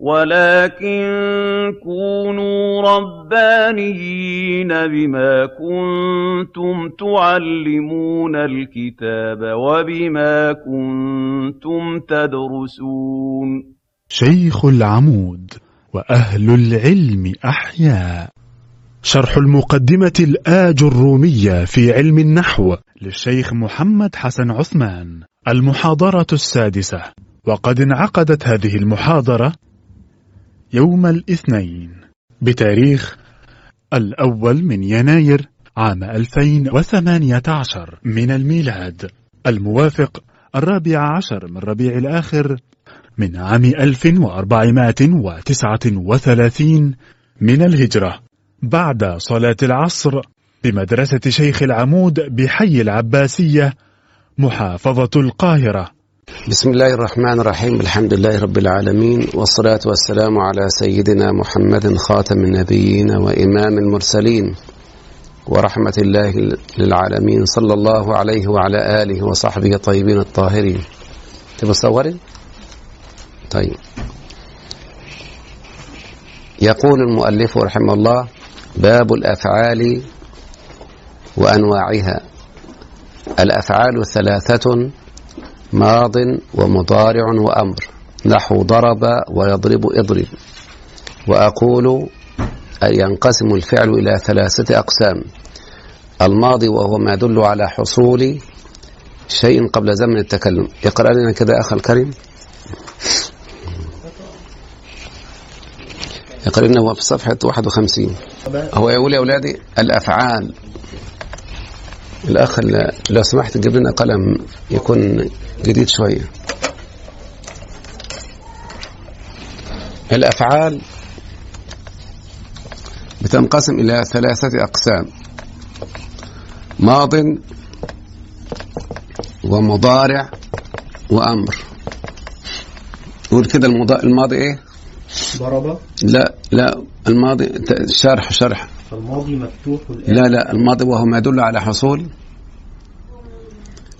وَلَٰكِن كُونُوا رَبَّانِيِّينَ بِمَا كُنتُمْ تُعَلِّمُونَ الْكِتَابَ وَبِمَا كُنتُمْ تَدْرُسُونَ. شيخ العمود وأهل العلم أحياء شرح المقدمة الآج الرومية في علم النحو للشيخ محمد حسن عثمان المحاضرة السادسة. وقد انعقدت هذه المحاضرة يوم الاثنين. بتاريخ الأول من يناير عام 2018 من الميلاد. الموافق الرابع عشر من ربيع الآخر من عام 1439 من الهجرة. بعد صلاة العصر بمدرسة شيخ العمود بحي العباسية محافظة القاهرة. بسم الله الرحمن الرحيم. الحمد لله رب العالمين والصلاة والسلام على سيدنا محمد خاتم النبيين وإمام المرسلين ورحمة الله للعالمين صلى الله عليه وعلى آله وصحبه الطيبين الطاهرين. صوري؟ طيب. يقول المؤلف رحمه الله باب الأفعال وأنواعها. الأفعال ثلاثة ماض ومضارع وأمر. نحو ضرب ويضرب إضرب. وأقول ينقسم الفعل إلى ثلاثة أقسام. الماضي وهو ما يدل على حصول شيء قبل زمن التكلم. اقرأ لنا كده أخ الكريم. اقرأ لنا هو في صفحة 51 هو يقول يا أولادي الأفعال. الأخ لو سمحت تجيب لنا قلم يكون جديد شوية. الأفعال بتنقسم إلى ثلاثة أقسام ماض ومضارع وأمر. قول كده الماضي إيه؟ ضرب لا لا الماضي شرح شرح. فالماضي مفتوح الآن. لا لا الماضي وهو ما يدل على حصول.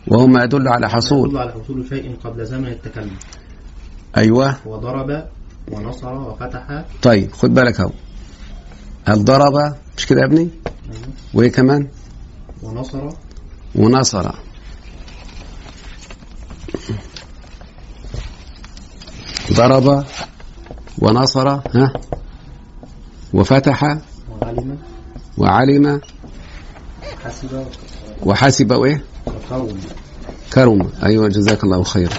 وهو ما يدل على حصول. يدل على حصول شيء قبل زمن التكلم. أيوة. وضرب ونصر وفتح. طيب خد بالك أهو. هل ضرب؟ مش كده يا ابني؟ أيوة. وإيه كمان؟ ونصر. ونصر. ضرب ونصر ها؟ وفتح. وعلم. وعلم. حسب. وحسب وايه وقوم كرم. أيوه جزاك الله خير.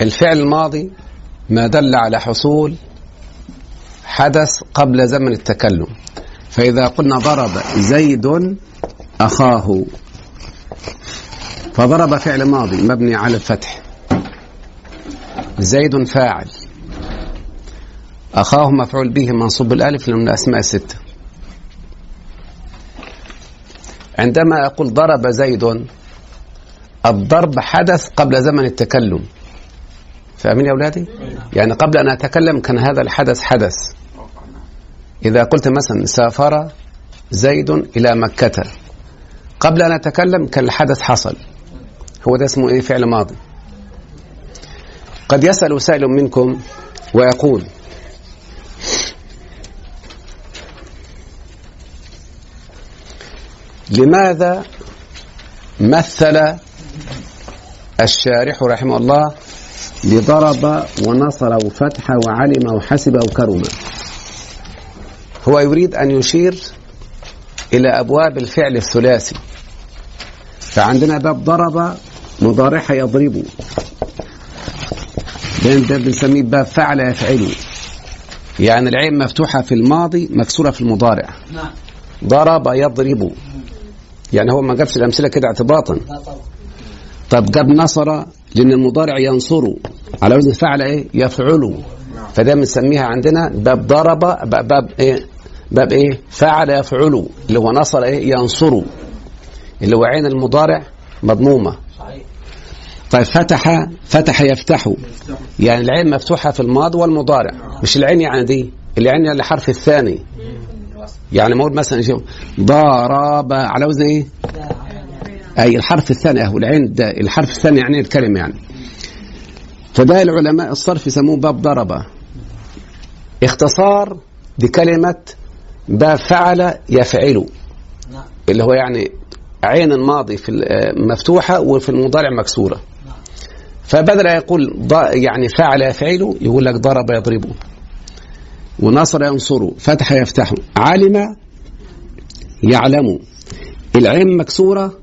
الفعل الماضي ما دل على حصول حدث قبل زمن التكلم. فإذا قلنا ضرب زيد أخاه فضرب فعل ماضي مبني على الفتح. زيد فاعل. أخاه مفعول به منصوب بالألف لأن الأسماء ستة. عندما أقول ضرب زيد الضرب حدث قبل زمن التكلم. فاهمين يا أولادي؟ يعني قبل أن أتكلم كان هذا الحدث حدث. إذا قلت مثلا سافر زيد إلى مكة. قبل أن أتكلم كان الحدث حصل. هو ده اسمه إيه؟ فعل ماضي. قد يسأل سائل منكم ويقول لماذا مثل الشارح رحمه الله لضرب ونصر وفتح وعلم وحسب وكرم؟ هو يريد أن يشير إلى أبواب الفعل الثلاثي فعندنا باب ضرب مضارعها يضرب. ده بنسميه باب فعل يفعل يعني العين مفتوحة في الماضي مكسورة في المضارع. ضرب يضرب. يعني هو ما جابش الأمثلة كده اعتباطا. طب جاب نصر لأن المضارع ينصر. على وزن فعل إيه؟ يفعل فده بنسميها عندنا باب ضرب باب, باب إيه؟ باب إيه؟ فعل يفعل اللي هو نصر إيه؟ ينصر. اللي هو عين المضارع مضمومة. طيب فتح فتح يفتح. يعني العين مفتوحة في الماضي والمضارع. مش العين يعني دي العين يعني الحرف الثاني. يعني ما مثلا شوف ضرب على وزن إيه؟ أي الحرف الثاني أهو. العين ده الحرف الثاني يعني الكلمة يعني. فده العلماء الصرف يسموه باب ضرب اختصار لكلمة باب فعل يفعل. اللي هو يعني عين الماضي في مفتوحة وفي المضارع مكسورة. فبدل يقول يعني فعل يفعل يقول لك ضرب يضربه ونصر ينصره فتح يفتح. علم يعلم. العين مكسورة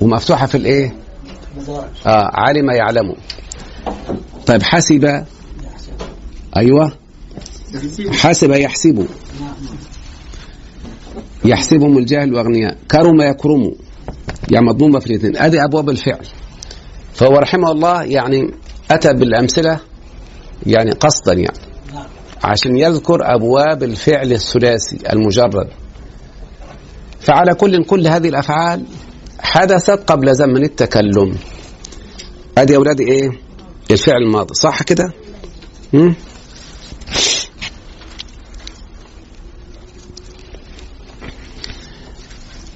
ومفتوحة في الإيه؟ آه علم يعلم. طيب حسب. أيوه. حسب يحسب. يحسبهم الجاهل واغنياء كرم يكرم. يعني مضمومه في الاثنين. ادي أبواب الفعل. فهو رحمه الله يعني أتى بالأمثلة يعني قصدا يعني. عشان يذكر أبواب الفعل الثلاثي المجرد. فعلى كل كل هذه الأفعال حدثت قبل زمن التكلم. أدي يا أولادي إيه؟ الفعل الماضي صح كده؟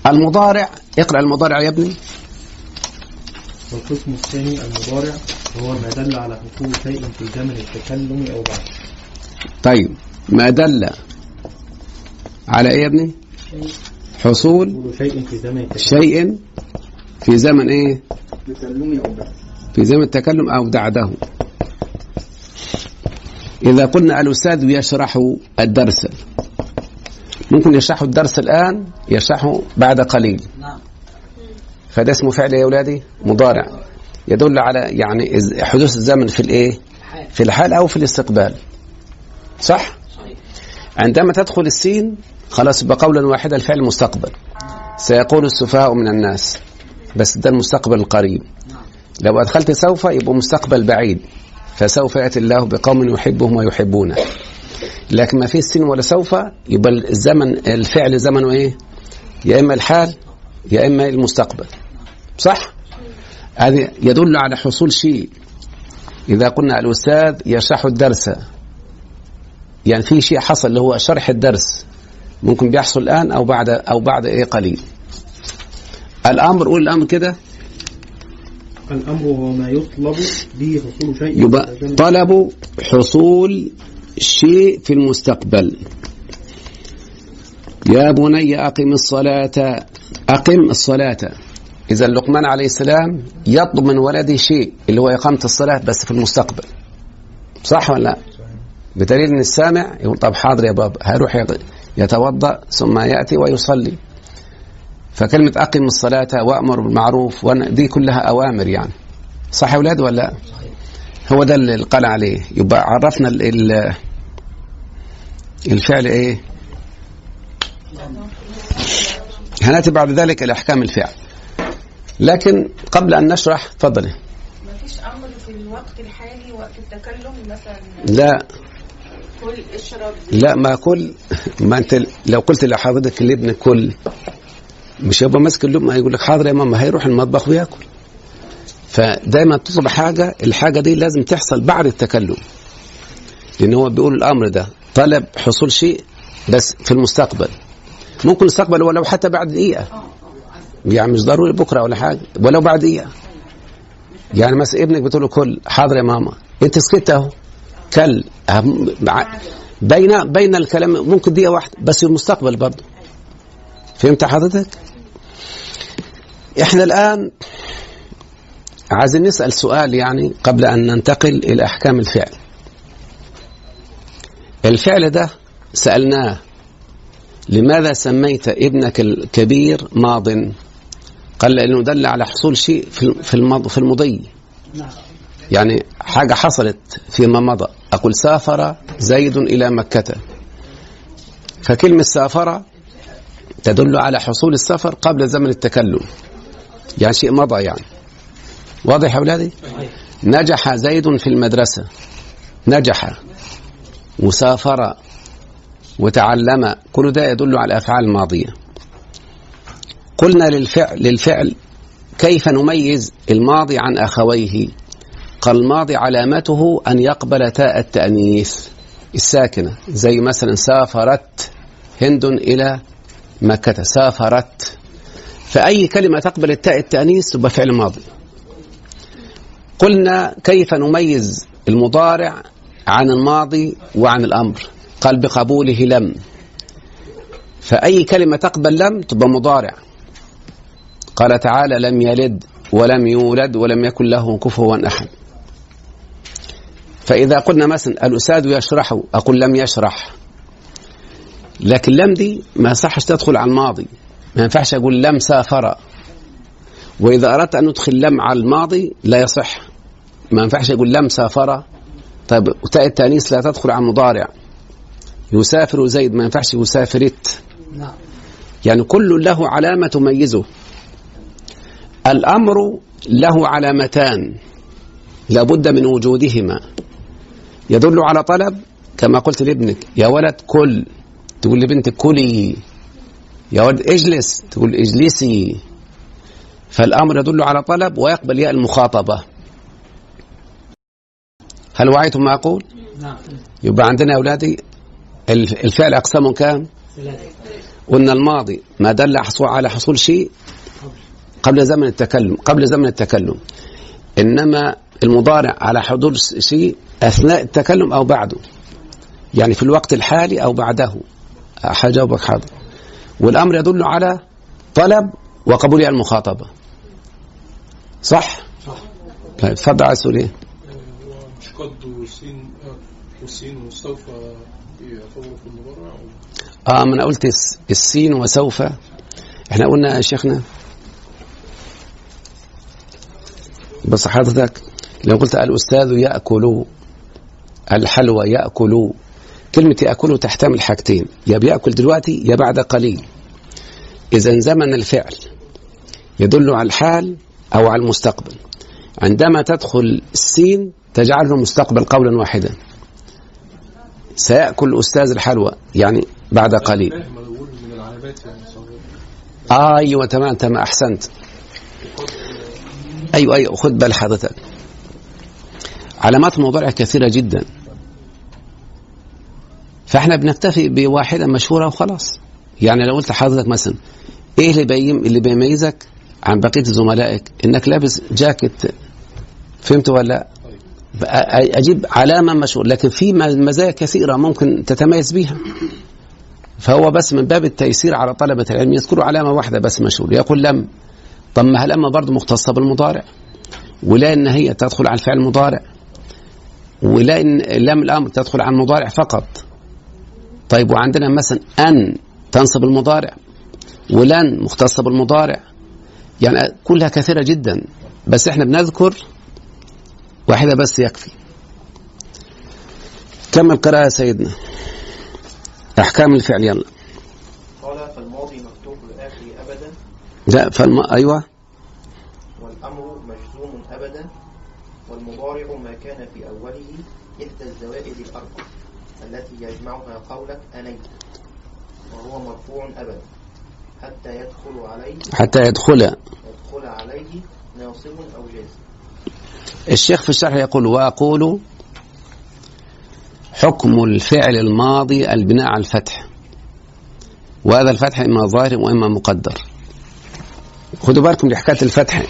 المضارع اقرأ المضارع يا ابني. والقسم الثاني المضارع وهو ما دل على حصول شيء في زمن التكلم أو بعد. طيب ما دل على إيه يا ابني؟ حصول شيء في زمن التكلم. شيء في زمن إيه؟ التكلم أو بعد. في زمن التكلم أو بعده. إذا قلنا الأستاذ يشرح الدرس. ممكن يشرح الدرس الآن يشرحه بعد قليل. فده اسمه فعل يا أولادي؟ مضارع. يدل على يعني حدوث الزمن في الإيه؟ في الحال أو في الاستقبال. صح؟ عندما تدخل السين خلاص يبقى قولا واحدا الفعل مستقبل سيقول السفهاء من الناس بس ده المستقبل القريب. لو أدخلت سوف يبقى مستقبل بعيد. فسوف يأتي الله بقوم يحبهم ويحبونه. لكن ما في السين ولا سوف يبقى الزمن الفعل زمنه إيه؟ يا إما الحال يا إما المستقبل. صح؟ هذه يدل على حصول شيء. إذا قلنا الأستاذ يشرح الدرس. يعني في شيء حصل اللي هو شرح الدرس. ممكن بيحصل الآن أو بعد أو بعد إيه قليل. الأمر قول الأمر كده. الأمر هو ما يطلب به حصول شيء. يبقى طلب حصول شيء في المستقبل. يا بني أقم الصلاة. أقم الصلاة. إذا لقمان عليه السلام يطلب من ولده شيء اللي هو إقامة الصلاة بس في المستقبل. صح ولا لا؟ بدليل أن السامع يقول طب حاضر يا بابا هيروح يتوضأ ثم يأتي ويصلي. فكلمة أقم الصلاة وأمر بالمعروف دي كلها أوامر يعني. صح يا أولاد ولا لا؟ هو ده اللي قال عليه. يبقى عرفنا ال ال الفعل إيه؟ هنأتي بعد ذلك إلى أحكام الفعل. لكن قبل أن نشرح تفضلي. مفيش أمر في الوقت الحالي وقت التكلم مثلا؟ لا. كل اشرب لا ما كل ما أنت لو قلت لحضرتك الابن كل مش هيبقى ماسك اللقمه هيقول لك حاضر يا ماما هيروح المطبخ وياكل. فدايما تطلب حاجة الحاجة دي لازم تحصل بعد التكلم. لأن هو بيقول الأمر ده طلب حصول شيء بس في المستقبل. ممكن المستقبل ولو حتى بعد دقيقة. يعني مش ضروري بكره ولا حاجة ولو بعد يعني مثلا ابنك بتقول له كل حاضر يا ماما. انت سكت اهو. كل بين بين الكلام ممكن دقيقة واحدة بس المستقبل برضه. فهمت حضرتك؟ إحنا الآن عايزين نسأل سؤال يعني قبل أن ننتقل إلى أحكام الفعل. الفعل ده سألناه لماذا سميت ابنك الكبير ماض؟ قال لأنه دل على حصول شيء في في المضي. يعني حاجة حصلت فيما مضى. أقول سافر زيد إلى مكة. فكلمة سافر تدل على حصول السفر قبل زمن التكلم. يعني شيء مضى يعني. واضح يا أولادي؟ نجح زيد في المدرسة. نجح. وسافر وتعلم. كل ده يدل على الأفعال الماضية قلنا للفعل, للفعل كيف نميز الماضي عن أخويه؟ قال الماضي علامته أن يقبل تاء التأنيث الساكنة زي مثلا سافرت هند إلى مكة سافرت. فأي كلمة تقبل التاء التأنيث تبقى فعل ماضي. قلنا كيف نميز المضارع عن الماضي وعن الأمر؟ قال بقبوله لم. فأي كلمة تقبل لم تبقى مضارع. قال تعالى لم يلد ولم يولد ولم يكن له كفوا أحد. فإذا قلنا مثلا الأستاذ يشرح أقول لم يشرح. لكن لم دي ما يصحش تدخل على الماضي. ما ينفعش أقول لم سافر. وإذا أردت أن ندخل لم على الماضي لا يصح. ما ينفعش أقول لم سافر. طيب وتاء التأنيث لا تدخل على المضارع. يسافر زيد ما ينفعش يسافرت. يعني كل له علامة تميزه. الأمر له علامتان لابد من وجودهما. يدل على طلب كما قلت لابنك يا ولد كل. تقول لبنتك كلي. يا ولد اجلس تقول اجلسي. فالأمر يدل على طلب ويقبل ياء المخاطبة. هل وعيتم ما أقول؟ نعم. يبقى عندنا أولادي الف- الفعل أقسام كام؟ قلنا الماضي ما دل على حصول شيء قبل زمن التكلم قبل زمن التكلم. إنما المضارع على حدوث شيء أثناء التكلم أو بعده. يعني في الوقت الحالي أو بعده. حجاوبك حاضر. والأمر يدل على طلب وقبول المخاطبة. صح؟ صح. طيب اتفضل على سؤال إيه؟ مش قد والسين آه، والسين وسوف يعتبروا في المضارع آه ما أنا قلت الس- السين وسوف. إحنا قلنا يا شيخنا بس حضرتك لو قلت الأستاذ يأكل الحلوى يأكل. كلمة يأكل تحتمل حاجتين يا بيأكل دلوقتي يا بعد قليل. إذا زمن الفعل يدل على الحال أو على المستقبل. عندما تدخل السين تجعله مستقبل قولا واحدا. سيأكل أستاذ الحلوى يعني بعد قليل. يعني. آه أيوة تمام تمام أحسنت. أيوة أيوة. خد بال حضرتك. علامات المضارع كثيرة جدا. فإحنا بنكتفي بواحدة مشهورة وخلاص. يعني لو قلت لحضرتك مثلا إيه اللي بيم اللي بيميزك عن بقية زملائك؟ إنك لابس جاكيت. فهمت ولا؟ أجيب علامة مشهورة. لكن في مزايا كثيرة ممكن تتميز بها فهو بس من باب التيسير على طلبة العلم يذكروا علامة واحدة بس مشهورة. يقول لم طب ما هل أما برضه مختصة بالمضارع؟ ولا إن هي تدخل على الفعل المضارع. ولا إن لم الأمر تدخل على المضارع فقط. طيب وعندنا مثلا أن تنصب المضارع ولن مختصة بالمضارع. يعني كلها كثيرة جدا. بس إحنا بنذكر واحدة بس يكفي. كمل قراءة يا سيدنا؟ أحكام الفعل يلا قال فالماضي مفتوح الآخر أبدا لا فالم... أيوة. والأمر مجزوم أبدا والمضارع ما كان في أوله إحدى الزوائد الأربع التي يجمعها قولك أنيت وهو مرفوع أبدا حتى يدخل عليه حتى يدخل. يدخل عليه ناصب أو جازم الشيخ في الشرح يقول وأقول حكم الفعل الماضي البناء على الفتح وهذا الفتح إما ظاهر وإما مقدر. خدوا بالكم لحكاية الفتح.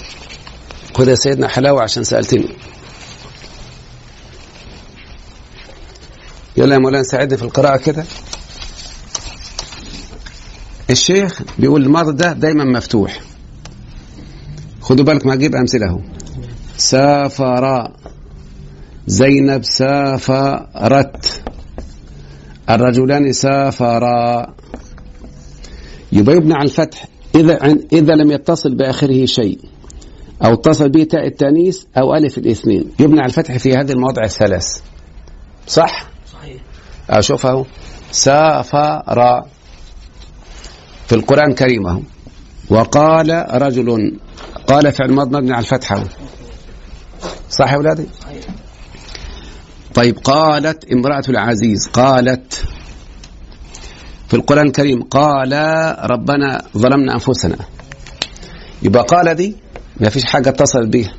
خد يا سيدنا حلاوة عشان سألتني. يلا يا مولانا ساعدني في القراءة كده. الشيخ بيقول الماضي ده دايما مفتوح. خدوا بالكم هجيب أمثلة أهو. سافر زينب سافرت. الرجلان سافرا. يبقى يبنى على الفتح. إذا عن- إذا لم يتصل بآخره شيء أو اتصل به تاء التانيث أو ألف الاثنين يبنى على الفتح في هذه المواضع الثلاث صح؟ صحيح أشوف أهو سافر في القرآن الكريم أهو وقال رجل قال فعل ماض مبني على الفتحة. صح يا أولادي؟ طيب قالت امرأة العزيز قالت في القرآن الكريم قال ربنا ظلمنا أنفسنا. يبقى قال دي ما فيش حاجة اتصلت بيها.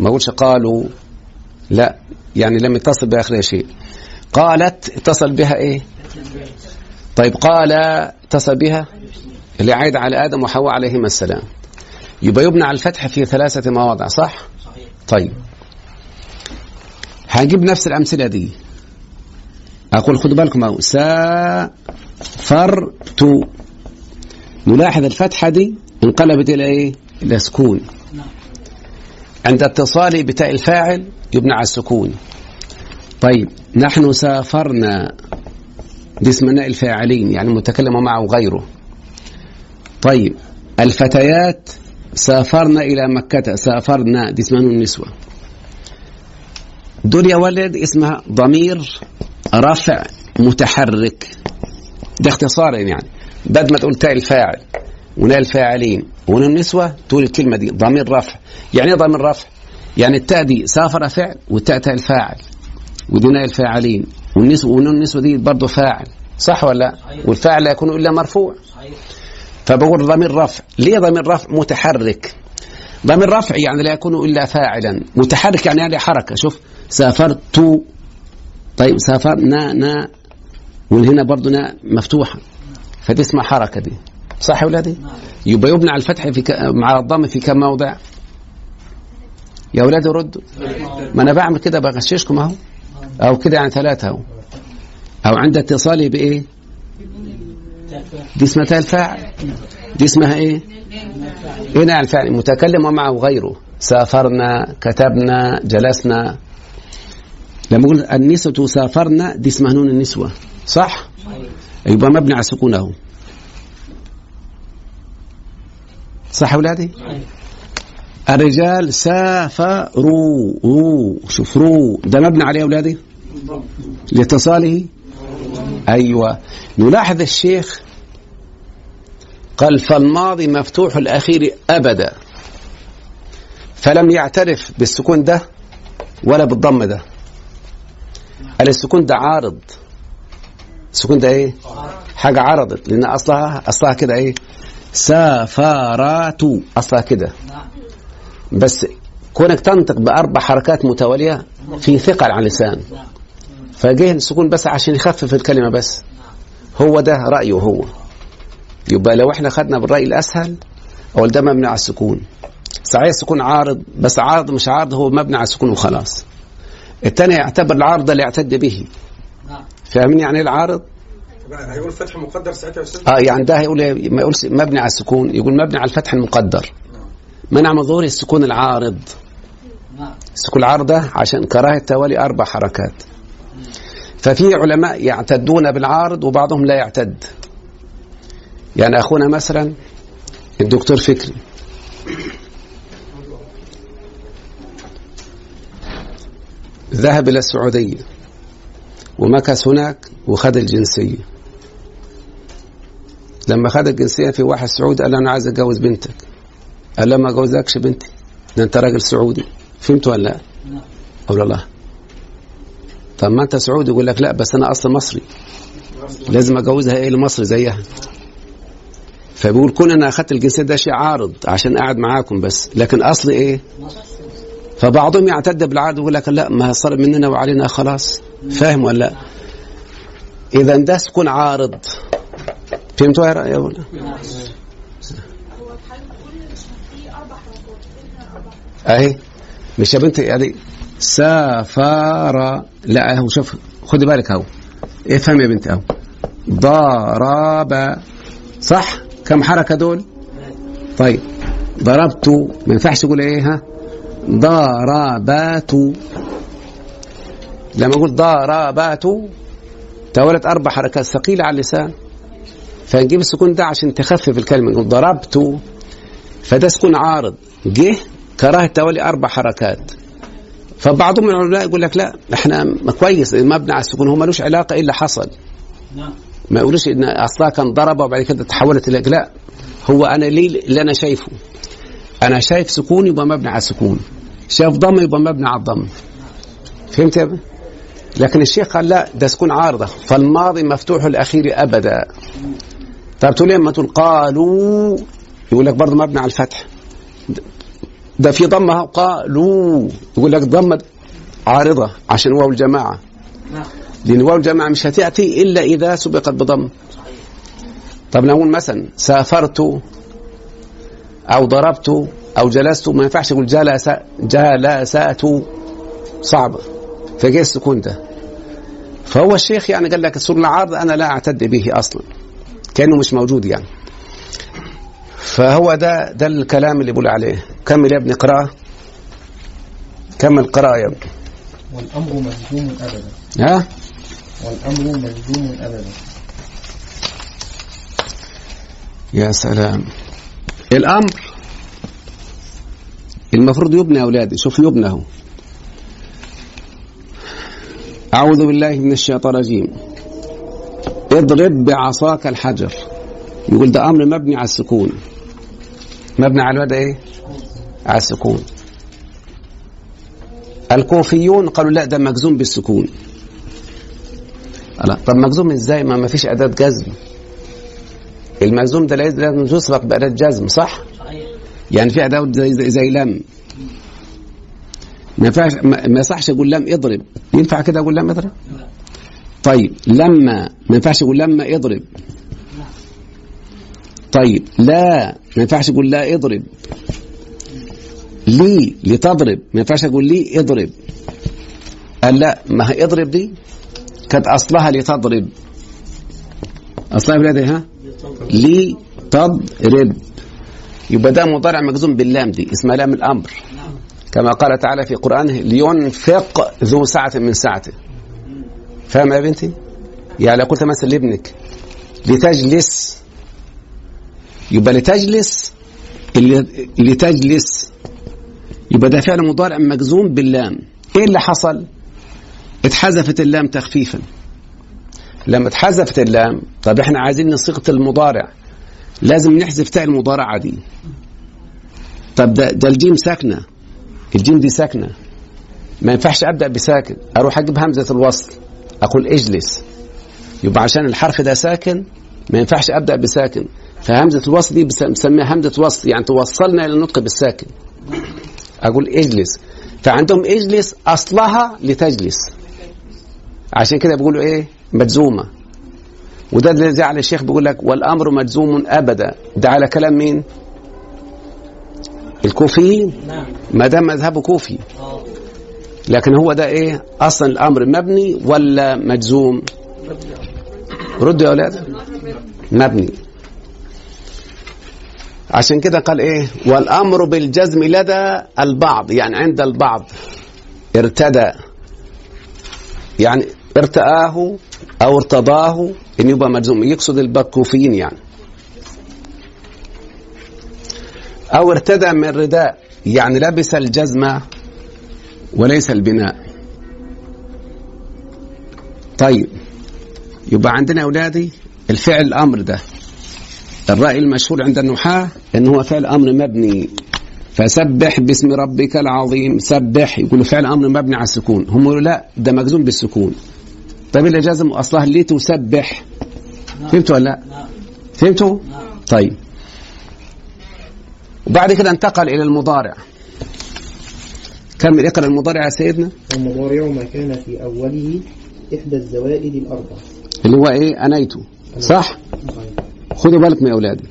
ما اقولش قالوا. لا يعني لم يتصل بآخرها شيء. قالت اتصل بها إيه؟ طيب قال اتصل بها اللي عايد على آدم وحواء عليهما السلام. يبقى يبنى على الفتح في ثلاثة مواضع صح؟ صحيح. طيب. هنجيب نفس الأمثلة دي. أقول خدوا بالكم اهو سافرت نلاحظ الفتحة دي انقلبت إلى إيه؟ إلى سكون. عند اتصاله بتاء الفاعل يبنى على السكون. طيب نحن سافرنا دي اسم الفاعلين يعني المتكلم معه غيره طيب الفتيات سافرنا إلى مكة سافرنا دي اسمها النسوة دول يا ولد اسمها ضمير رفع متحرك. ده اختصارا يعني. بدل ما تقول تاء الفاعل وناء الفاعلين ونون النسوة تقول الكلمة دي ضمير رفع يعني إيه ضمير رفع يعني التاء دي سافر فعل والتاء تاء الفاعل ودي ناء الفاعلين. والنسوة ونون النسوة دي برضه فاعل. صح ولا لا؟ والفاعل لا يكون إلا مرفوع. فبقول ضمير رفع ليه ضمير رفع متحرك. ضمير رفع يعني لا يكون إلا فاعلا. متحرك يعني عليه حركة. شوف سافرت طيب سافرنا نا وهنا برضه نا مفتوحة. فدي اسمها حركة دي. صح يا ولادي يبقى يبنى على الفتح في. مع الضم في كم موضع؟ يا ولادي ردوا. ما أنا بعمل كده بغششكم أهو. أو كده يعني ثلاثة أهو. أو عند اتصالي بايه دي اسمها تاء الفاعل. دي اسمها إيه؟ نوع الفعل متكلم ومعه غيره. سافرنا كتبنا جلسنا. لما أقول النسوة سافرنا دي اسمها نون النسوة. صح؟ يبقى مبني على السكون أهو. صح يا اولادي الرجال سافروا. رو شوف رو. ده مبني عليه يا اولادي لاتصاله؟ أيوه. نلاحظ الشيخ قال فالماضي مفتوح الأخير أبدا فلم يعترف بالسكون ده ولا بالضم ده. السكون ده عارض؟ السكون ده إيه؟ حاجة عرضت لأن اصلها أصلها كده إيه؟ سافرات أصلها كده. بس كونك تنطق بأربع حركات متوالية في ثقل على اللسان. فجه السكون بس عشان يخفف الكلمة بس. هو ده رأيه هو. يبقى لو إحنا خدنا بالرأي الأسهل هو ده مبني على السكون. صحيح السكون عارض بس عارض مش عارض هو مبني على السكون وخلاص. الثاني يعتبر العارض اللي يعتد به. نعم. فاهمين يعني إيه العارض؟ هيقول فتح مقدر ساعتها يا أستاذ؟ آه يعني ده هيقول إيه؟ ما يقولش مبني على السكون يقول مبني على الفتح المقدر. منع من ظهور السكون العارض. نعم. السكون العارض ده عشان كراهه توالي أربع حركات. ففي علماء يعتدون بالعارض وبعضهم لا يعتد. يعني أخونا مثلا الدكتور فكري. ذهب إلى السعودية ومكث هناك وخد الجنسية. لما خد الجنسية في واحد سعودي قال أنا عايز أتجوز بنتك. قال له ما اجوزكش بنتي. ده أنت راجل سعودي. فهمت ولا لا؟ نعم. أو لا لا طب ما أنت سعودي يقول لك لا بس أنا أصلا مصري. لازم أجوزها إيه لمصر زيها؟ فبيقول كون أنا أخذت الجنسية ده شيء عارض عشان قاعد معاكم بس. لكن اصلي إيه؟ فبعضهم يعتد بالعارض ويقول لك لا ما صار مننا وعلينا خلاص. فاهم ولا لا؟ إذا ده سكون عارض. فهمتوا يا ولا أهي مش يا بنتي يعني سافر لا أهو شوف خدي بالك أهو. افهم يا بنتي أهو. ضرب صح؟ كم حركة دول؟ طيب ضربت ما ينفعش تقول إيه ها؟ ضربات. لما أقول ضربات تولت أربع حركات ثقيلة على اللسان. فنجيب السكون ده عشان تخفف الكلمة. نقول ضربت. فده سكون عارض. جه كراهة توالي أربع حركات. فبعضهم من العلماء يقول لك لا إحنا ما كويس. مبني على السكون. هو ملوش علاقة إلا حصل. نعم. ما يقولوش إن اصلها كان ضربه وبعد كده تحولت إلى لا. هو أنا ليه اللي أنا شايفه. أنا شايف سكون يبقى مبني على السكون. شايف ضم يبقى مبني على الضم. فهمت يا؟ لكن الشيخ قال لا ده سكون عارضة. فالماضي مفتوح الاخير أبدا. طب تقول لما تقول قالوا يقول لك برضه مبني على الفتح. ده في ضمه قالوا. يقول لك ضمه عارضة عشان واو الجماعة. لأن واو الجماعة مش هتأتي إلا إذا سبقت بضم. طب نقول مثلا سافرت أو ضربت أو جلست ما ينفعش أقول جلس جلسات صعبه فجاء السكون ده فهو الشيخ يعني قال لك السور العارض أنا لا أعتد به أصلا كأنه مش موجود يعني. فهو ده ده الكلام اللي بقول عليه. كمل يا ابني قراءة. كمل قراءة يا ابني والأمر مجزوم أبدا. ها؟ والأمر مجزوم أبدا. يا سلام. الأمر المفروض يبنى يا أولادي شوف يبنى أهو. أعوذ بالله من الشيطان الرجيم. اضرب بعصاك الحجر. يقول ده أمر مبني على السكون. مبني على ماذا إيه؟ على السكون. الكوفيون قالوا لا ده مجزوم بالسكون. طب مجزوم إزاي؟ ما ما فيش أداة جزم المجزوم ده لازم يسبق بأداة جزم صح؟ يعني في أداة زي, زي, زي لم. ما ينفعش ما ما يصحش أقول لم اضرب ينفع كده أقول لم اضرب؟ طيب لما ما ينفعش أقول لما اضرب طيب لا ما ينفعش أقول لا اضرب لي لتضرب ما ينفعش أقول لي اضرب قال لا ما هي اضرب دي؟ كانت أصلها لتضرب. أصلها بلادي ها؟ لي تضرب يبقى ده مضارع مجزوم باللام دي اسمها لام الأمر. كما قال تعالى في قرآنه لينفق ذو سعة من سعته. فاهم يا بنتي؟ يعني لو قلت مثلا لابنك لتجلس. يبقى لتجلس اللي لتجلس. يبقى ده فعل مضارع مجزوم باللام. إيه اللي حصل؟ اتحذفت اللام تخفيفا. لما اتحذفت اللام طب إحنا عايزين نصيغه المضارع. لازم نحذف تاء المضارعة دي. طب ده, ده الجيم ساكنة. الجيم دي ساكنة. ما ينفعش أبدأ بساكن. أروح أجيب همزة الوصل. أقول اجلس. يبقى عشان الحرف ده ساكن ما ينفعش أبدأ بساكن. فهمزة الوصل دي بسميها همزة وصل يعني توصلنا إلى النطق بالساكن. أقول اجلس. فعندهم اجلس أصلها لتجلس. عشان كده بيقولوا إيه؟ مجزومة. وده اللي جعل الشيخ بيقول لك والأمر مجزوم أبدا. ده على كلام مين؟ الكوفيين نعم. ما دام مذهبه كوفي. لكن هو ده إيه؟ أصلا الأمر مبني ولا مجزوم؟ ردوا يا أولاد. مبني. عشان كده قال إيه؟ والأمر بالجزم لدى البعض. يعني عند البعض ارتدى. يعني ارتآه أو ارتضاه إن يبقى مجزوم. يقصد الكوفيين يعني. أو ارتدى من رداء. يعني لبس الجزمه وليس البناء. طيب. يبقى عندنا يا أولادي الفعل الأمر ده. الرأي المشهور عند النحاة إن هو فعل أمر مبني. فسبح باسم ربك العظيم. سبح. يقولوا فعل أمر مبني على السكون. هم يقولوا لا ده مجزوم بالسكون. طيب اللي جازم اصلها ليه تسبح. فهمتوا ولا لا؟ نعم. فهمتوا؟ نعم. طيب. وبعد كده انتقل إلى المضارع. كمل اقرا المضارع يا سيدنا؟ والمضارع ما كان في أوله إحدى الزوائد الأربع اللي هو إيه؟ انيته صح؟ خدوا بالكم يا أولادي.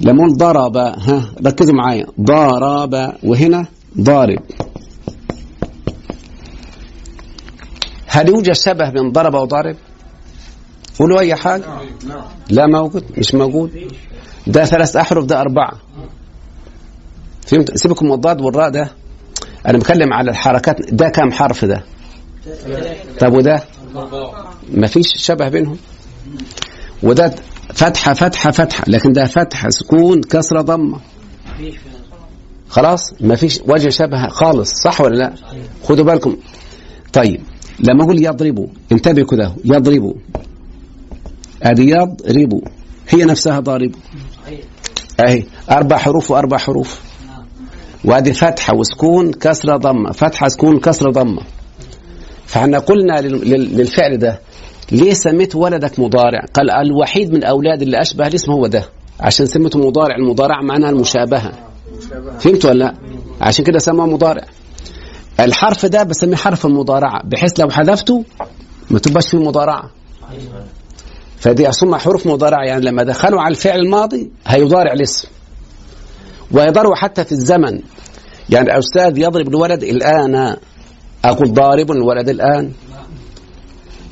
لما أقول ضرب ها ركزوا معايا. ضرب وهنا ضارب. هل يوجد شبه بين ضرب وضارب قولوا أي حاجة لا موجود مش موجود. ده ثلاث أحرف ده أربعة. فهمت؟ سيبكم الضاد والراء ده. أنا بتكلم على الحركات. ده كام حرف ده؟ طب وده؟ ما فيش شبه بينهم. وده فتحة فتحة فتحة. لكن ده فتحة سكون كسرة ضمة. مفيش خلاص؟ ما فيش وجه شبه خالص. صح ولا لا؟ خدوا بالكم. طيب. لما أقول يضربوا انتبهوا كده يضربوا ادي يضربوا هي نفسها ضارب أهي أربع حروف وأربع حروف. وادي فتحة وسكون كسره ضمة. فتحة سكون كسره ضمة. فإحنا قلنا لل- لل- للفعل ده ليه سميت ولدك مضارع. قال الوحيد من أولاد اللي أشبه الاسم هو ده. عشان سميته مضارع المضارع معناها المشابهة. فهمت ولا لا؟ عشان كده سموه مضارع. الحرف ده بسميه حرف المضارعة بحيث لو حذفته ما تبقاش فيه مضارعة. فدي ثم حروف مضارعة يعني لما دخلوا على الفعل الماضي هيضارع الاسم. ويضروا حتى في الزمن. يعني الأستاذ يضرب الولد الآن أقول ضارب الولد الآن.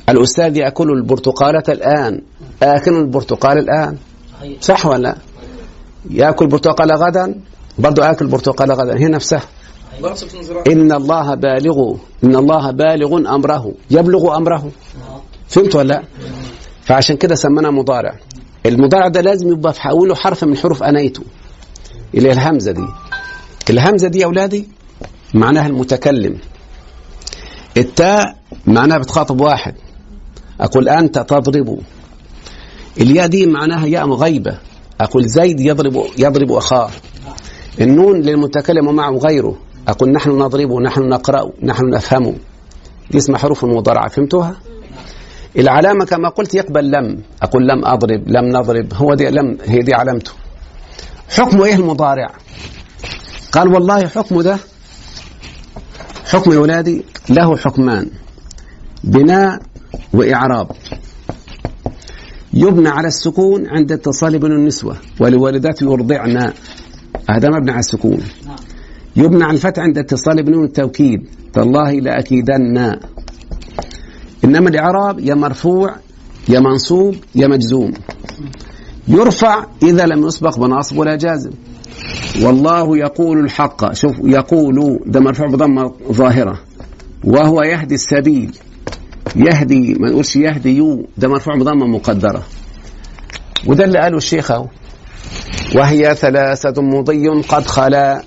الأستاذ يأكل البرتقالة الآن آكل البرتقال الآن. صح ولا لا؟ يأكل برتقالة غدا برضو آكل برتقالة غدا. هي نفسها. إن الله بالغ إن الله بالغ أمره. يبلغ أمره. فهمت ولا لا؟ فعشان كده سمينا مضارع. المضارع ده لازم يبقى في أوله حرف من حروف أنيته. اللي هي الهمزة دي. الهمزة دي يا أولادي معناها المتكلم. التاء معناها بتخاطب واحد. أقول أنت تضرب. الياء دي معناها ياء غيبة. أقول زيد يضرب يضرب أخاه. النون للمتكلم ومعه غيره. أقول نحن نضربه نحن نقرأ نحن نفهمه دي اسمها حروف المضارعة فهمتوها؟ العلامة كما قلت يقبل لم. أقول لم أضرب لم نضرب. هو دي لم هي دي علامته. حكمه إيه المضارع؟ قال والله حكمه ده حكم يا أولادي له حكمان بناء وإعراب. يبنى على السكون عند اتصال بين النسوة والوالدات يرضعن هذا مبني على السكون. يبنى على الفتح عند اتصال بنون التوكيد. تالله لأكيدن. إنما الإعراب يا مرفوع يا منصوب يا مجزوم. يرفع إذا لم يسبق بناصب ولا جازم. والله يقول الحق. شوف يقول ده مرفوع بضمة ظاهرة. وهو يهدي السبيل. يهدي ما نقولش يهدي يو. ده مرفوع بضمة مقدرة. وده اللي قاله الشيخ أهو. وهي ثلاثة مضي قد خلا.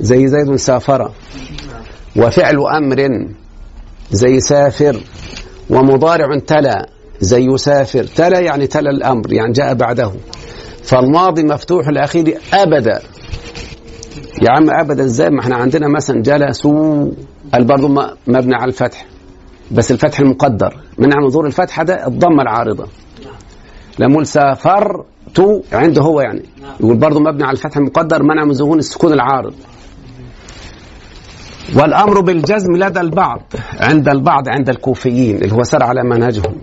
زي زيد سافر. وفعل أمر زي سافر. ومضارع تلا زي يسافر. تلا يعني تلا الأمر يعني جاء بعده. فالماضي مفتوح الأخير أبدا. يا عم أبدا إزاي؟ ما إحنا عندنا مثلا جلسوا برضه مبني على الفتح. بس الفتح المقدر. منع من ظهور الفتحة ده الضمة العارضة. لما سافرت عنده هو يعني. يقول برضه مبني على الفتح المقدر منع من ظهور السكون العارض. والأمر بالجزم لدى البعض عند البعض عند الكوفيين اللي هو سار على منهجهم.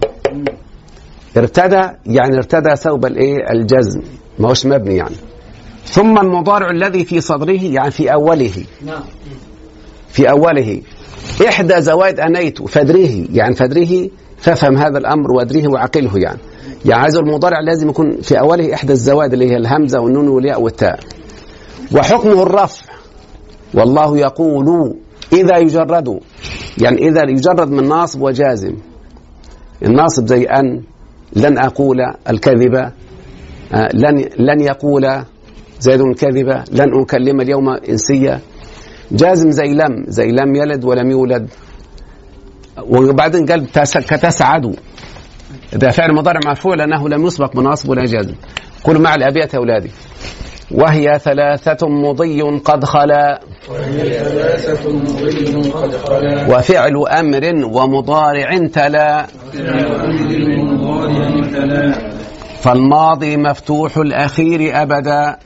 ارتدى يعني ارتدى ثوب الإيه؟ الجزم ما هوش مبني يعني. ثم المضارع الذي في صدره يعني في أوله. نعم. في أوله. إحدى زوائد أنيت فدره يعني فدره فافهم هذا الأمر وأدريه وعقله يعني. يعني عايز المضارع لازم يكون في أوله إحدى الزوائد اللي هي الهمزة والنون والياء والتاء. وحكمه الرفع. والله يقول إذا يجرد يعني إذا يجرد من ناصب وجازم. الناصب زي أن لن أقول الكذبة آه، لن لن يقول زيد الكذبة لن أكلم اليوم إنسية جازم زي لم زي لم يلد ولم يولد. وبعدين قال تس- كتسعد. ده فعل مضارع مرفوع لأنه لم يسبق بنصب ولا جازم. قولوا مع الأبيات يا أولادي. وهي ثلاثة مضي قد خلا. وفعل أمر ومضارع تلا. فالماضي مفتوح الأخير أبدا.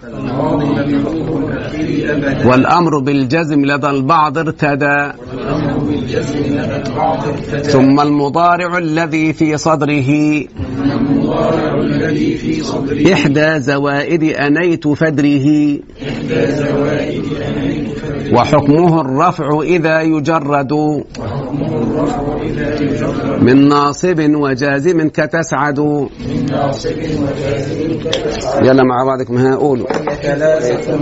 والأمر بالجزم لدى البعض ارتدى. ثم المضارع الذي في صدره. إحدى زوائد أنيت فدره. وحكمه الرفع إذا يجرد. من ناصب وجازم كتسعد. يلا مع بعضكم ها قولوا. ثلاثة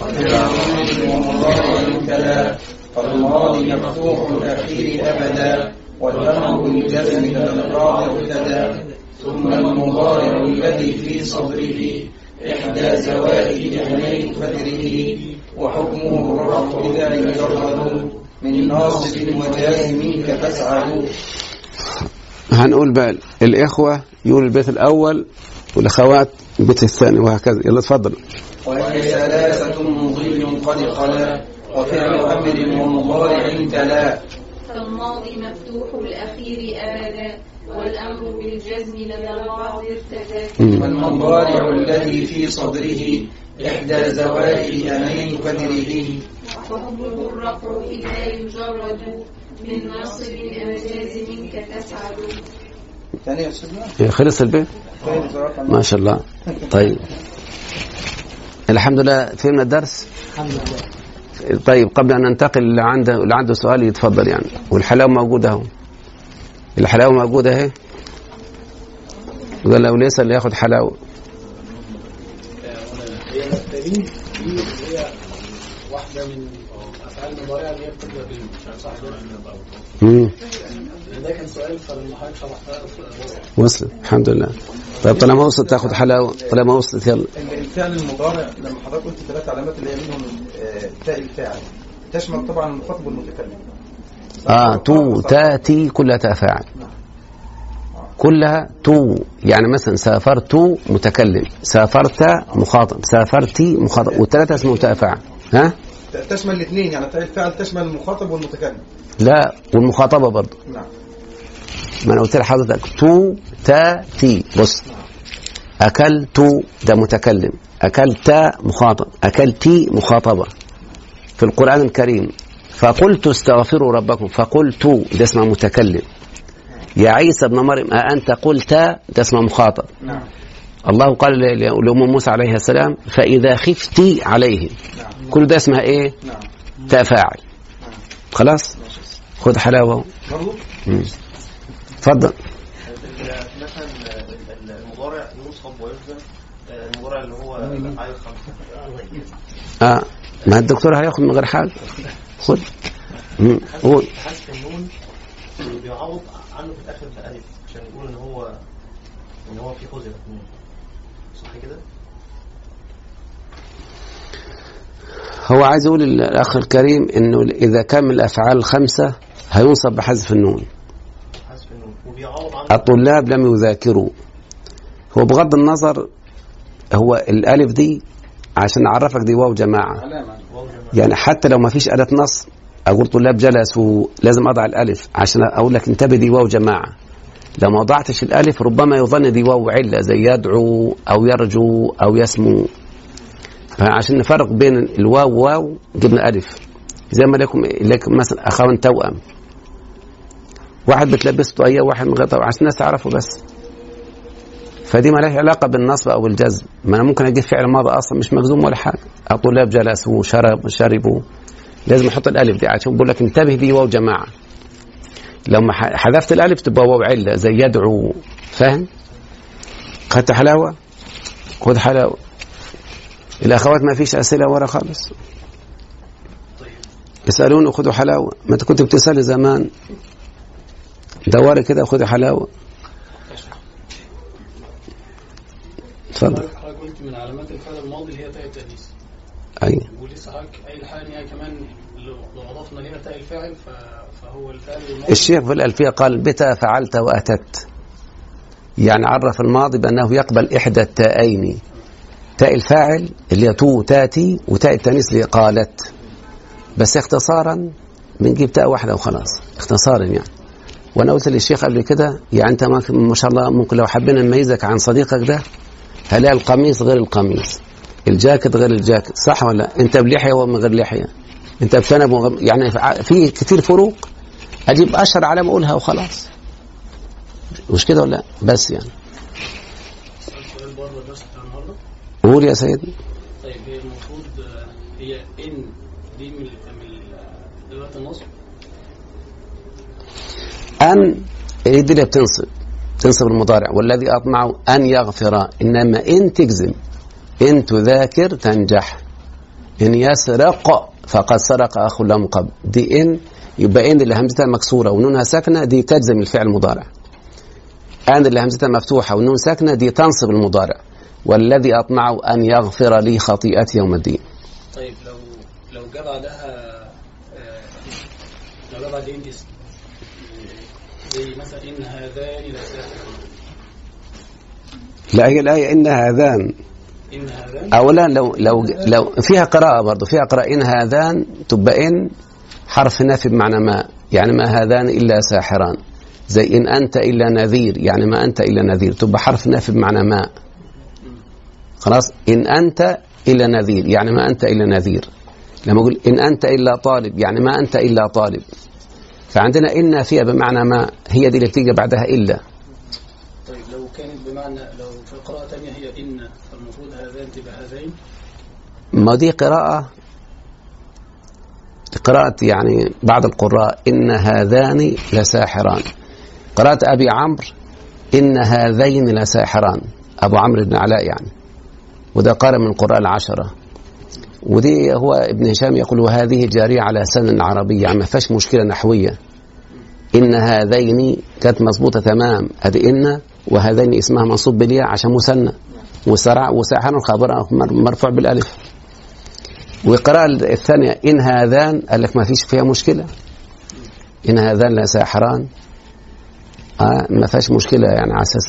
قد ومضارع كلا فالماضي مفتوح الأخير أبدا. والأمر بالجزم للقاء ابتدى ثم المضارع الذي في صدره إحدى زوائد أهلين فدره وحكمه الرفع إذا يجرد من ناصب وجازم كتسعد هنقول بقى الإخوة يقول البيت الأول والأخوات البيت الثاني وهكذا. يلا اتفضل. وهي ثلاثة مضي قد خلا وفعل أمر ومضارع تلا. فالماضي مفتوح الأخير أبدا والأمر بالجزم لدى البعض ارتدى مم. والمضارع الذي في صدره إحدى زوائد أمين فدره وحكمه الرفع إذا يجرد من ناصب يا أستاذنا إيه، خلص البيت؟ ما شاء الله. طيب. الحمد لله فهمنا الدرس؟ الحمد لله. طيب قبل أن ننتقل اللي عنده اللي عنده سؤال يتفضل يعني. والحلاوة موجودة أهو. الحلاوة موجودة أهي؟ قال لو ليس اللي ياخد حلاوه واحدة من أفعال المضارع اللي هي؟ امم ده كان سؤال فلما حضرتك شرحتها وصلت الحمد لله. طيب طالما وصلت تاخد حلاوة. طالما وصلت يلا. الفعل المضارع لما حضرتك قلت ثلاث علامات اللي هي منهم آه، تاء الفاعل. تشمل طبعا المخاطب والمتكلم. آه تو تا تي كلها تاء فاعل. كلها تو. يعني مثلا سافرت متكلم سافرت مخاطب سافرتي مخاطب والثلاثه اسمهم تاء فاعل. ها؟ تشمل الاثنين يعني تاء الفاعل تشمل المخاطب والمتكلم. لا والمخاطبة برضه نعم. ما أنا قلت لحضرتك تو تا تي. بص اكلت ده متكلم. اكلت مخاطب. اكلتي مخاطبة. في القرآن الكريم فقلت استغفروا ربكم. فقلت ده اسمه متكلم. يا عيسى ابن مريم أأنت قلت ده اسمه مخاطب. نعم. الله قال لأم موسى عليه السلام فإذا خفتي عليه. نعم. كل ده اسمها إيه؟ نعم. تفاعل. خلاص؟ خد حلاوة. برضه مم. اتفضل مثلا المضارع ينصب ويجزم المضارع اللي هو الافعال الخمسه آه ما الدكتور هياخد من غير حاجة خد. قول حذف النون بيعوض عنه في الآخر بألف عشان يقول ان هو ان هو في نون صح كده؟ هو عايز يقول الأخ الكريم إنه إذا كان من الأفعال الخمسة هينصب بحذف النون حذف النون وبيعوض عنه الطلاب لم يذاكروا. هو بغض النظر هو الألف دي عشان أعرفك دي واو جماعة. يعني حتى لو ما فيش أداة نصب أقول طلاب جلسوا لازم أضع الألف عشان أقول لك انتبه دي واو جماعة. لو ما وضعتش الألف ربما يظن دي واو علة زي يدعو أو يرجو أو يسمو. فعشان نفرق بين الواو واو جبنا ألف. زي ما لكم لكم مثلا أخوان توأم. واحد بتلبس طاقية واحد من غير طاقية عشان الناس تعرفه بس. فدي ما لها علاقة بالنصب أو الجزم ما أنا ممكن أجيب فعل ماضي أصلا مش مجزوم ولا حاجة. الطلاب جلسوا شرب شربوا لازم أحط الألف دي عشان بقول لك انتبه دي واو جماعة. لو ما ح- حذفت الألف تبقى واو علة زي يدعو. فاهم؟ خدت حلاوة؟ خد حلاوة. الأخوات ما فيش أسئلة ورا خالص. يسالوني خدوا حلاوة. ما أنت كنت بتسالي زمان. دوري كده خدي حلاوه اتفضل. حضرتك قلت من علامات الفعل الماضي هي تاء التأنيث. أيوه. ولسه حضرتك أي حاجة يعني كمان لو أضفنا ليها تاء الفاعل فهو الفعل الماضي. الشيخ في الألفية قال بتا فعلت وأتت. يعني عرف الماضي بأنه يقبل إحدى التائين تاء الفاعل اللي هي تو تاتي وتاء التأنيث اللي هي قالت. بس اختصارا بنجيب تاء واحدة وخلاص. اختصارا يعني. وأنا قلت للشيخ قبل كده يعني انت ما شاء الله ممكن لو حبينا نميزك عن صديقك ده هلاقي القميص غير القميص الجاكيت غير الجاكيت صح ولا لا؟ انت بلحية وهو من غير لحية انت بشنب وغ- يعني في كتير فروق أجيب اشهر علامة اقولها وخلاص مش كده ولا لا؟ بس يعني قول يا سيدي طيب هي المفروض آه، هي إن دي من من أدوات النصب أن هي اللي بتنصب تنصب المضارع والذي أطمع أن يغفر إنما إن تجزم إن تذاكر تنجح إن يسرق فقد سرق اخ له قبل دي إن يبقى إن اللي همزتها مكسورة ونونها ساكنة دي تجزم الفعل المضارع. أن اللي همزتها مفتوحة والنون ساكنة دي تنصب المضارع. والذي أطمع أن يغفر لي خطيئتي يوم الدين. طيب لو لو جه بعدها آه، لو جه بعد إن دي اسم زي مثلا إن هذان لساحران لا هي الايه إن هذان. إن هذان اولا لو لو لو فيها قراءة برضه فيها قراءة. إن هذان تبقى ان حرف نفي بمعنى ما. يعني ما هذان إلا ساحران. زي إن أنت إلا نذير يعني ما أنت إلا نذير. تبقى حرف نفي بمعنى ما. خلاص؟ إن أنت إلا نذير يعني ما أنت إلا نذير. لما أقول إن أنت إلا طالب يعني ما أنت إلا طالب. فعندنا ان فيها بمعنى ما هي دي اللي بتيجي بعدها إلا. بمعنى لو في قراءة تانية هي إن فالمفروض هذان تبقى هذين. ما دي قراءة قراءة يعني بعض القراء إن هذان لساحران. قراءة أبي عمرو إن هذين لساحران. أبو عمرو بن علاء يعني. وده قارئ من القراء العشرة. ودي هو ابن هشام يقول وهذه جارية على سن عربية يعني ما فيهاش مشكلة نحوية. إن هذين كانت مظبوطة تمام. أدي إن وهذين اسمها منصوب بالياء عشان مثنى وسرع وساحر خبر مرفوع بالألف. والقراءة الثانية إن هذان قال لك ما فيش فيها مشكلة. إن هذان لساحران آه ما فيهاش مشكلة يعني على أساس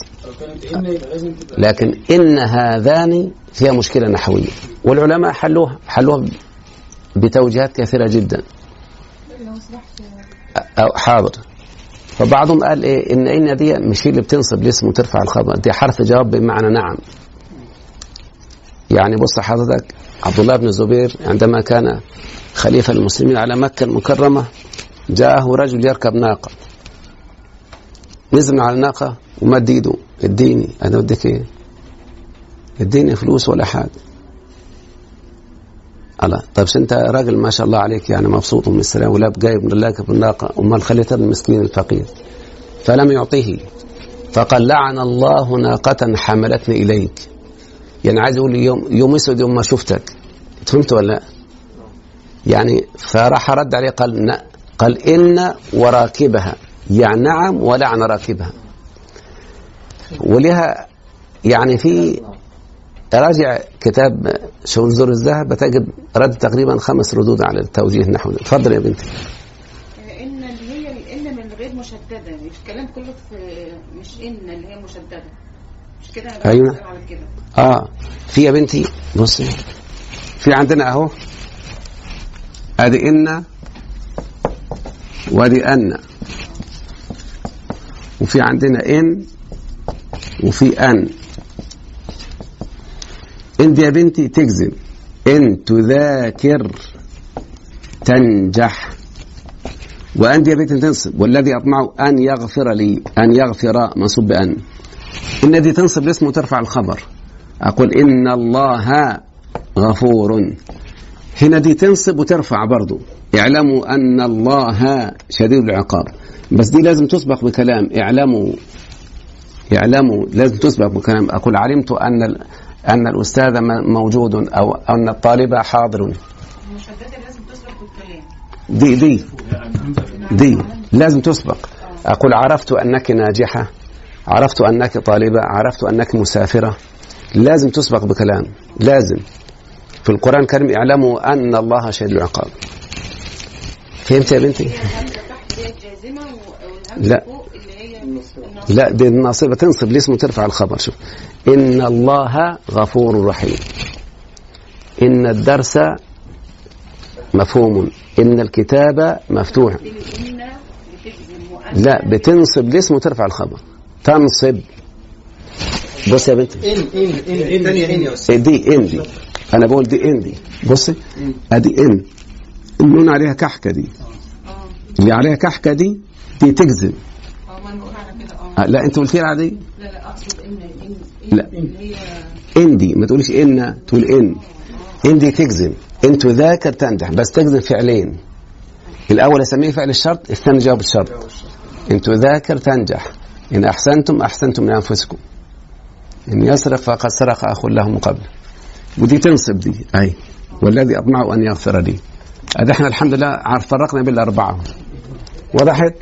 لكن إن هذان فيها مشكلة نحوية. والعلماء حلوها حلوها بتوجيهات كثيرة جدا. حاضر. فبعضهم قال إيه إن إن دي مش هي اللي بتنصب الاسم وترفع الخبر. دي حرف جواب بمعنى نعم. يعني بص حضرتك عبد الله بن الزبير عندما كان خليفة المسلمين على مكة المكرمة جاءه رجل يركب ناقة. نزل على الناقة ومد ايده اديني. أنا اديك إيه اديني فلوس ولا حاجة. الله. طيب أنت راجل ما شاء الله عليك يعني مبسوط من السلام ولا جايب من الله بالناقة امال خليتها المسكين الفقير. فلم يعطيه. فقال لعن الله ناقة حملتني إليك. يعني عايز يقول يوم يوم أسود يوم ما شفتك. فهمت ولا لا؟ يعني فراح رد عليه قال ن- قال إن وراكبها. يعني نعم ولعن راكبها. ولها يعني في راجع كتاب شؤون زور الذهب بتجد رد تقريبا خمس ردود على التوجيه النحوي اتفضل يا بنتي. إن اللي هي الان من غير مشددة مش الكلام كله في مش إن اللي هي مشددة. مش كده؟ أنا. بسأل على كده. آه. في يا بنتي بصي. في عندنا أهو. أدي إن وأدي أن. وفي عندنا إن وفي أن. إن دي يا بنتي تجزم إن تذاكر تنجح. وأن دي يا بنتي تنصب. والذي أطمع أن يغفر لي أن يغفر منصوب بأن. إن دي تنصب الاسم وترفع الخبر. أقول إن الله غفور. هنا دي تنصب وترفع برضو. اعلموا أن الله شديد العقاب. بس دي لازم تسبق بكلام. اعلموا اعلموا لازم تسبق بكلام. أقول علمت أن أن الأستاذ موجود أو أن الطالب حاضر. دي دي دي لازم تسبق. أقول عرفت أنك ناجحة عرفت أنك طالبة عرفت أنك مسافرة. لازم تسبق بكلام. لازم. في القرآن الكريم اعلموا أن الله شديد العقاب. فهمت يا بنتي؟ لا. فوق اللي هي الناصبه لا دي الناصبة تنصب الاسم وترفع الخبر. شوف إن الله غفور رحيم. إن الدرس مفهوم. إن الكتاب مفتوح. لا بتنصب الاسم وترفع الخبر. تنصب. بص يا بنتي إن إن إن الثانية إن. يا أستاذ. دي إن دي. أنا بقول دي إن دي. بصي أدي إن. النون عليها كحكة دي. اللي عليها كحكة دي دي تجزم آه، لا انت قلت لي دي لا لا أقصد ان ان لا. اللي هي ان دي ما تقولش إن تقول إن. ان دي تجزم ان تذاكر تنجح بس تجزم فعلين. الأول أسميه فعل الشرط الثاني جواب الشرط. ان تذاكر تنجح إن أحسنتم أحسنتم لأنفسكم. إن يسرق فقد سرق أخ له من قبل. ودي تنصب دي أي. والذي أطمع أن يغفر لي. هذا إحنا الحمد لله عارف فرقنا بين الاربعه وضحت؟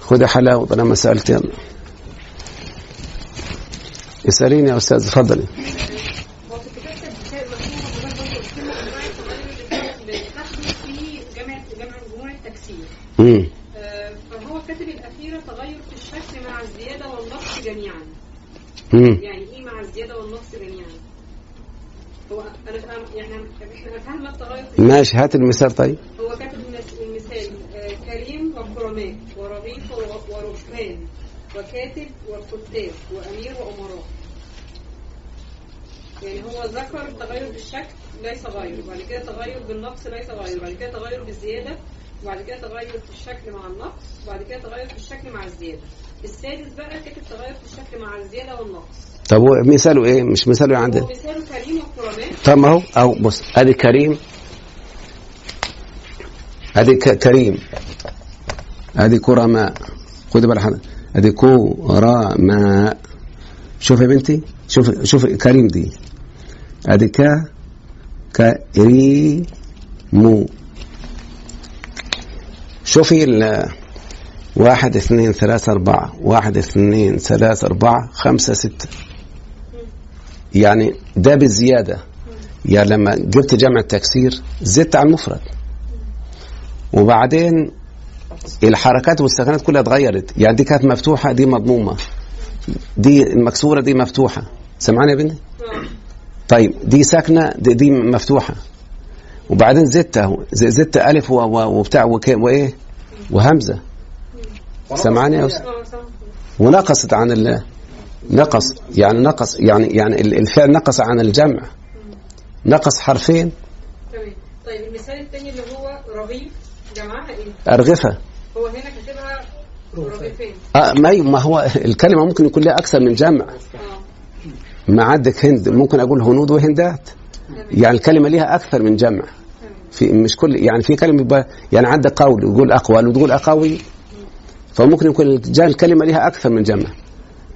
خذ حلاوة طالما سالت يلا اساليني يا أستاذ تفضلي وفي كتاب البكاء مكتوب حضرتك برضه قلت لنا انواع التغير اللي بتحدث في جمع جمع جموع التكسير امم آه، فهو كاتب الأخيرة تغير في الشكل مع الزيادة والنقص جميعا. يعني إيه مع الزيادة والنقص جميعا؟ هو أنا فاهم يعني إحنا فاهمة التغير في ماشي هات المثال طيب. هو كاتب المثال آه، كريم وكرماء ورغيف ور- وركبان. وكاتب وكتاب وأمير وأمراء. يعني هو ذكر تغير بالشكل ليس غير وبعد كده تغير بالنقص ليس غير وبعد كده تغير بالزيادة وبعد كده تغير في الشكل مع النقص وبعد كده تغير في الشكل مع الزيادة. السادس بقى كاتب تغير في الشكل مع الزيادة والنقص. طب مثاله إيه؟ مش مثاله عندنا؟ ومثاله كريم وكرماء طب ما هو أو بص أدي كريم. أدي كريم. أدي كرماء. خدي بالك حضرتك. ادي كرماء شوف يا بنتي شوف شوف كريم دي. ادي ك كريم شوفي ال واحد اثنين ثلاثة أربعة. واحد اثنين ثلاثة أربعة خمسة ستة. يعني ده بالزيادة. يعني لما جبت جمع التكسير زدت على المفرد. وبعدين الحركات والسكنات كلها اتغيرت. يعني دي كانت مفتوحة دي مضمومة. دي المكسورة دي مفتوحة. سمعاني يا بنتي طيب دي ساكنة دي, دي مفتوحة. وبعدين زدت اهو زدت و- وبتاع وإيه؟ وهمزة. سمعاني يا ونقصت عن ال نقص يعني نقص يعني يعني ال- الفعل نقص عن الجمع. نقص حرفين. تمام. طيب المثال الثاني اللي هو رغيف. جمعها إيه؟ أرغفة. هو هنا كاتبها رغيفين. آه ما هو الكلمة ممكن يكون لها أكثر من جمع. ما عندك هند ممكن أقول هنود وهندات. يعني الكلمة لها أكثر من جمع. في مش كل يعني في كلمة يبقى يعني عندك قول يقول أقوال وتقول أقاوي. فممكن يكون الكلمة لها أكثر من جمع.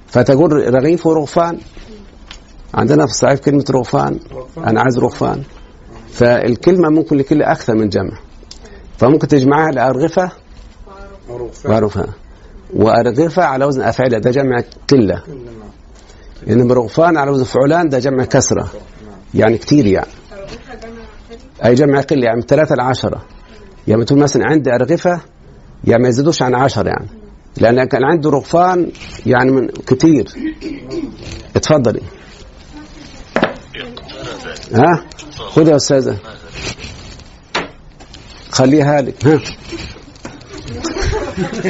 فتقول رغيف ورغفان. عندنا في الصعيد كلمة رغفان. أنا عايز رغفان. فالكلمة ممكن لكل أكثر من جمع. فممكن تجمعها لأرغفة وأرغفة وأرغفة على وزن أفعلة ده جمع قلة إنما رغفان على وزن فعلان ده جمع كسرة. يعني كتير يعني. أي جمع قلة يعني من ثلاثة لعشرة يعني تقول مثلا عندي أرغفة يعني ما يزيدوش عن عشر يعني. لأن كان عنده رغفان يعني من كتير. اتفضلي. ها؟ خذ يا أستاذة. خليها لك ها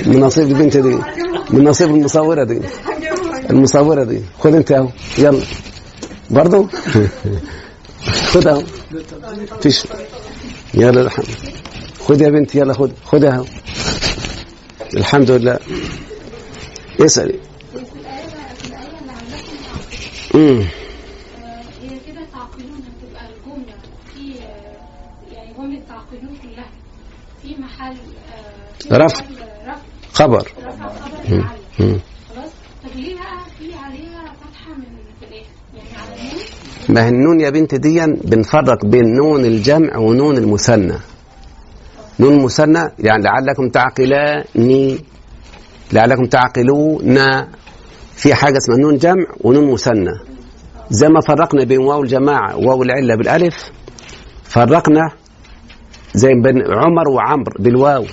من نصيب البنت دي من نصيب المصورة دي المصورة دي خذ انت اهو يلا برضو خذ اهو فيش يلا الحمد خذ يا بنتي يلا خذ خذ اهو الحمد لله اسألي امم على النون ما هي النون يا بنت دي؟ بنفرق بين نون الجمع ونون المثنى. نون المثنى يعني لعلكم تعقلان لعلكم تعقلون في حاجة اسمها نون جمع ونون مثنى. زي ما فرقنا بين واو الجماعة وواو العلة بالألف فرقنا زي بين عمر وعمرو بالواو.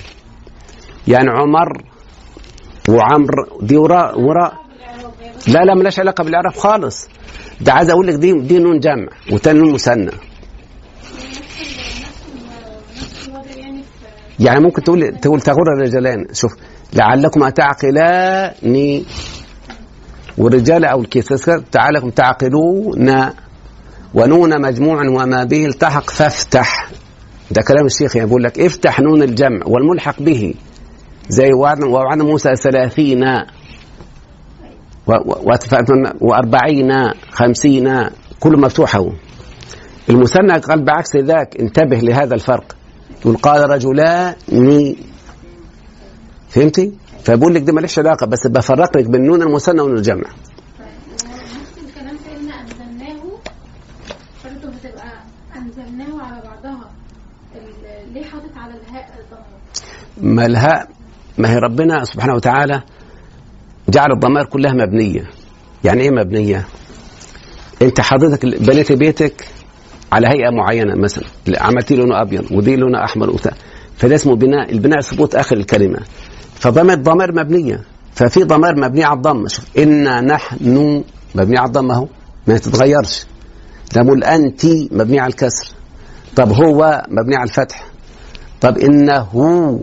يعني عمر وعمرو دي وراء وراء لا لا ملاش علاقة بالإعراب خالص. ده عايز أقول لك دي دي نون جمع وتاني نون مثنى يعني ممكن تقول تقول تغر الرجلان شوف لعلكم تعقلان والرجال أو الكسر تعالكم تعقلون ونون مجموع وما به التحق فافتح. ده كلام الشيخ يعني بيقول لك افتح نون الجمع والملحق به. زي ووعد موسى ثلاثين وأربعين خمسين كله مفتوح اهو المثنى قال بعكس ذاك انتبه لهذا الفرق. يقول قال رجلان فهمتي؟ فبقول لك دي ماليش علاقة بس بفرق لك بين نون المثنى ونون الجمع. ما الهاء ما هي ربنا سبحانه وتعالى جعل الضمائر كلها مبنية. يعني إيه مبنية؟ أنت حضرتك بنيت بيتك على هيئة معينة مثلا. عملتي لونه أبيض ودي لونه أحمر وبتاع فده اسمه بناء البناء ثبوت آخر الكلمة. فضمائر ضمائر مبنية. ففي ضمائر مبنيه على الضم. شوف إنا نحن مبنيه على الضم أهو. ما تتغيرش. نقول انت مبنيه على الكسر. طب هو مبني على الفتح. طب إنه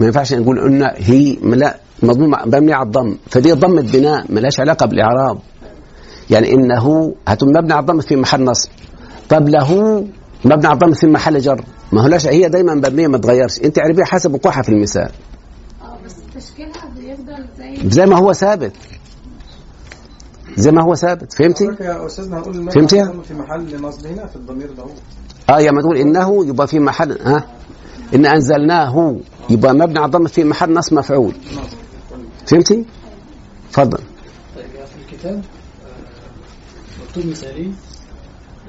ما ينفعش نقول ان هي لا مضموم مبني على الضم. فدي ضمة بناء ملهاش علاقة بالإعراب. يعني إنه هتكون مبني على الضم في محل نصب. طب له مبني على الضم في محل جر. ما هو لاش هي دايما مبنية ما تتغيرش أنت اعرفيها حسب وقوعها في المثال. آه بس تشكيلها بيفضل زي زي ما هو ثابت. زي ما هو ثابت. فهمتي؟ يا أستاذنا هنقول المبني فهمتيها؟ على الضم في محل نصب هنا في الضمير ده هو. آه يا ما تقول إنه يبقى في محل ها؟ إن أنزلناه. يبقى مبني على الضم في محل نصب مفعول. فهمتي؟ اتفضل طيب في الكتاب آه، مكتوب مثالين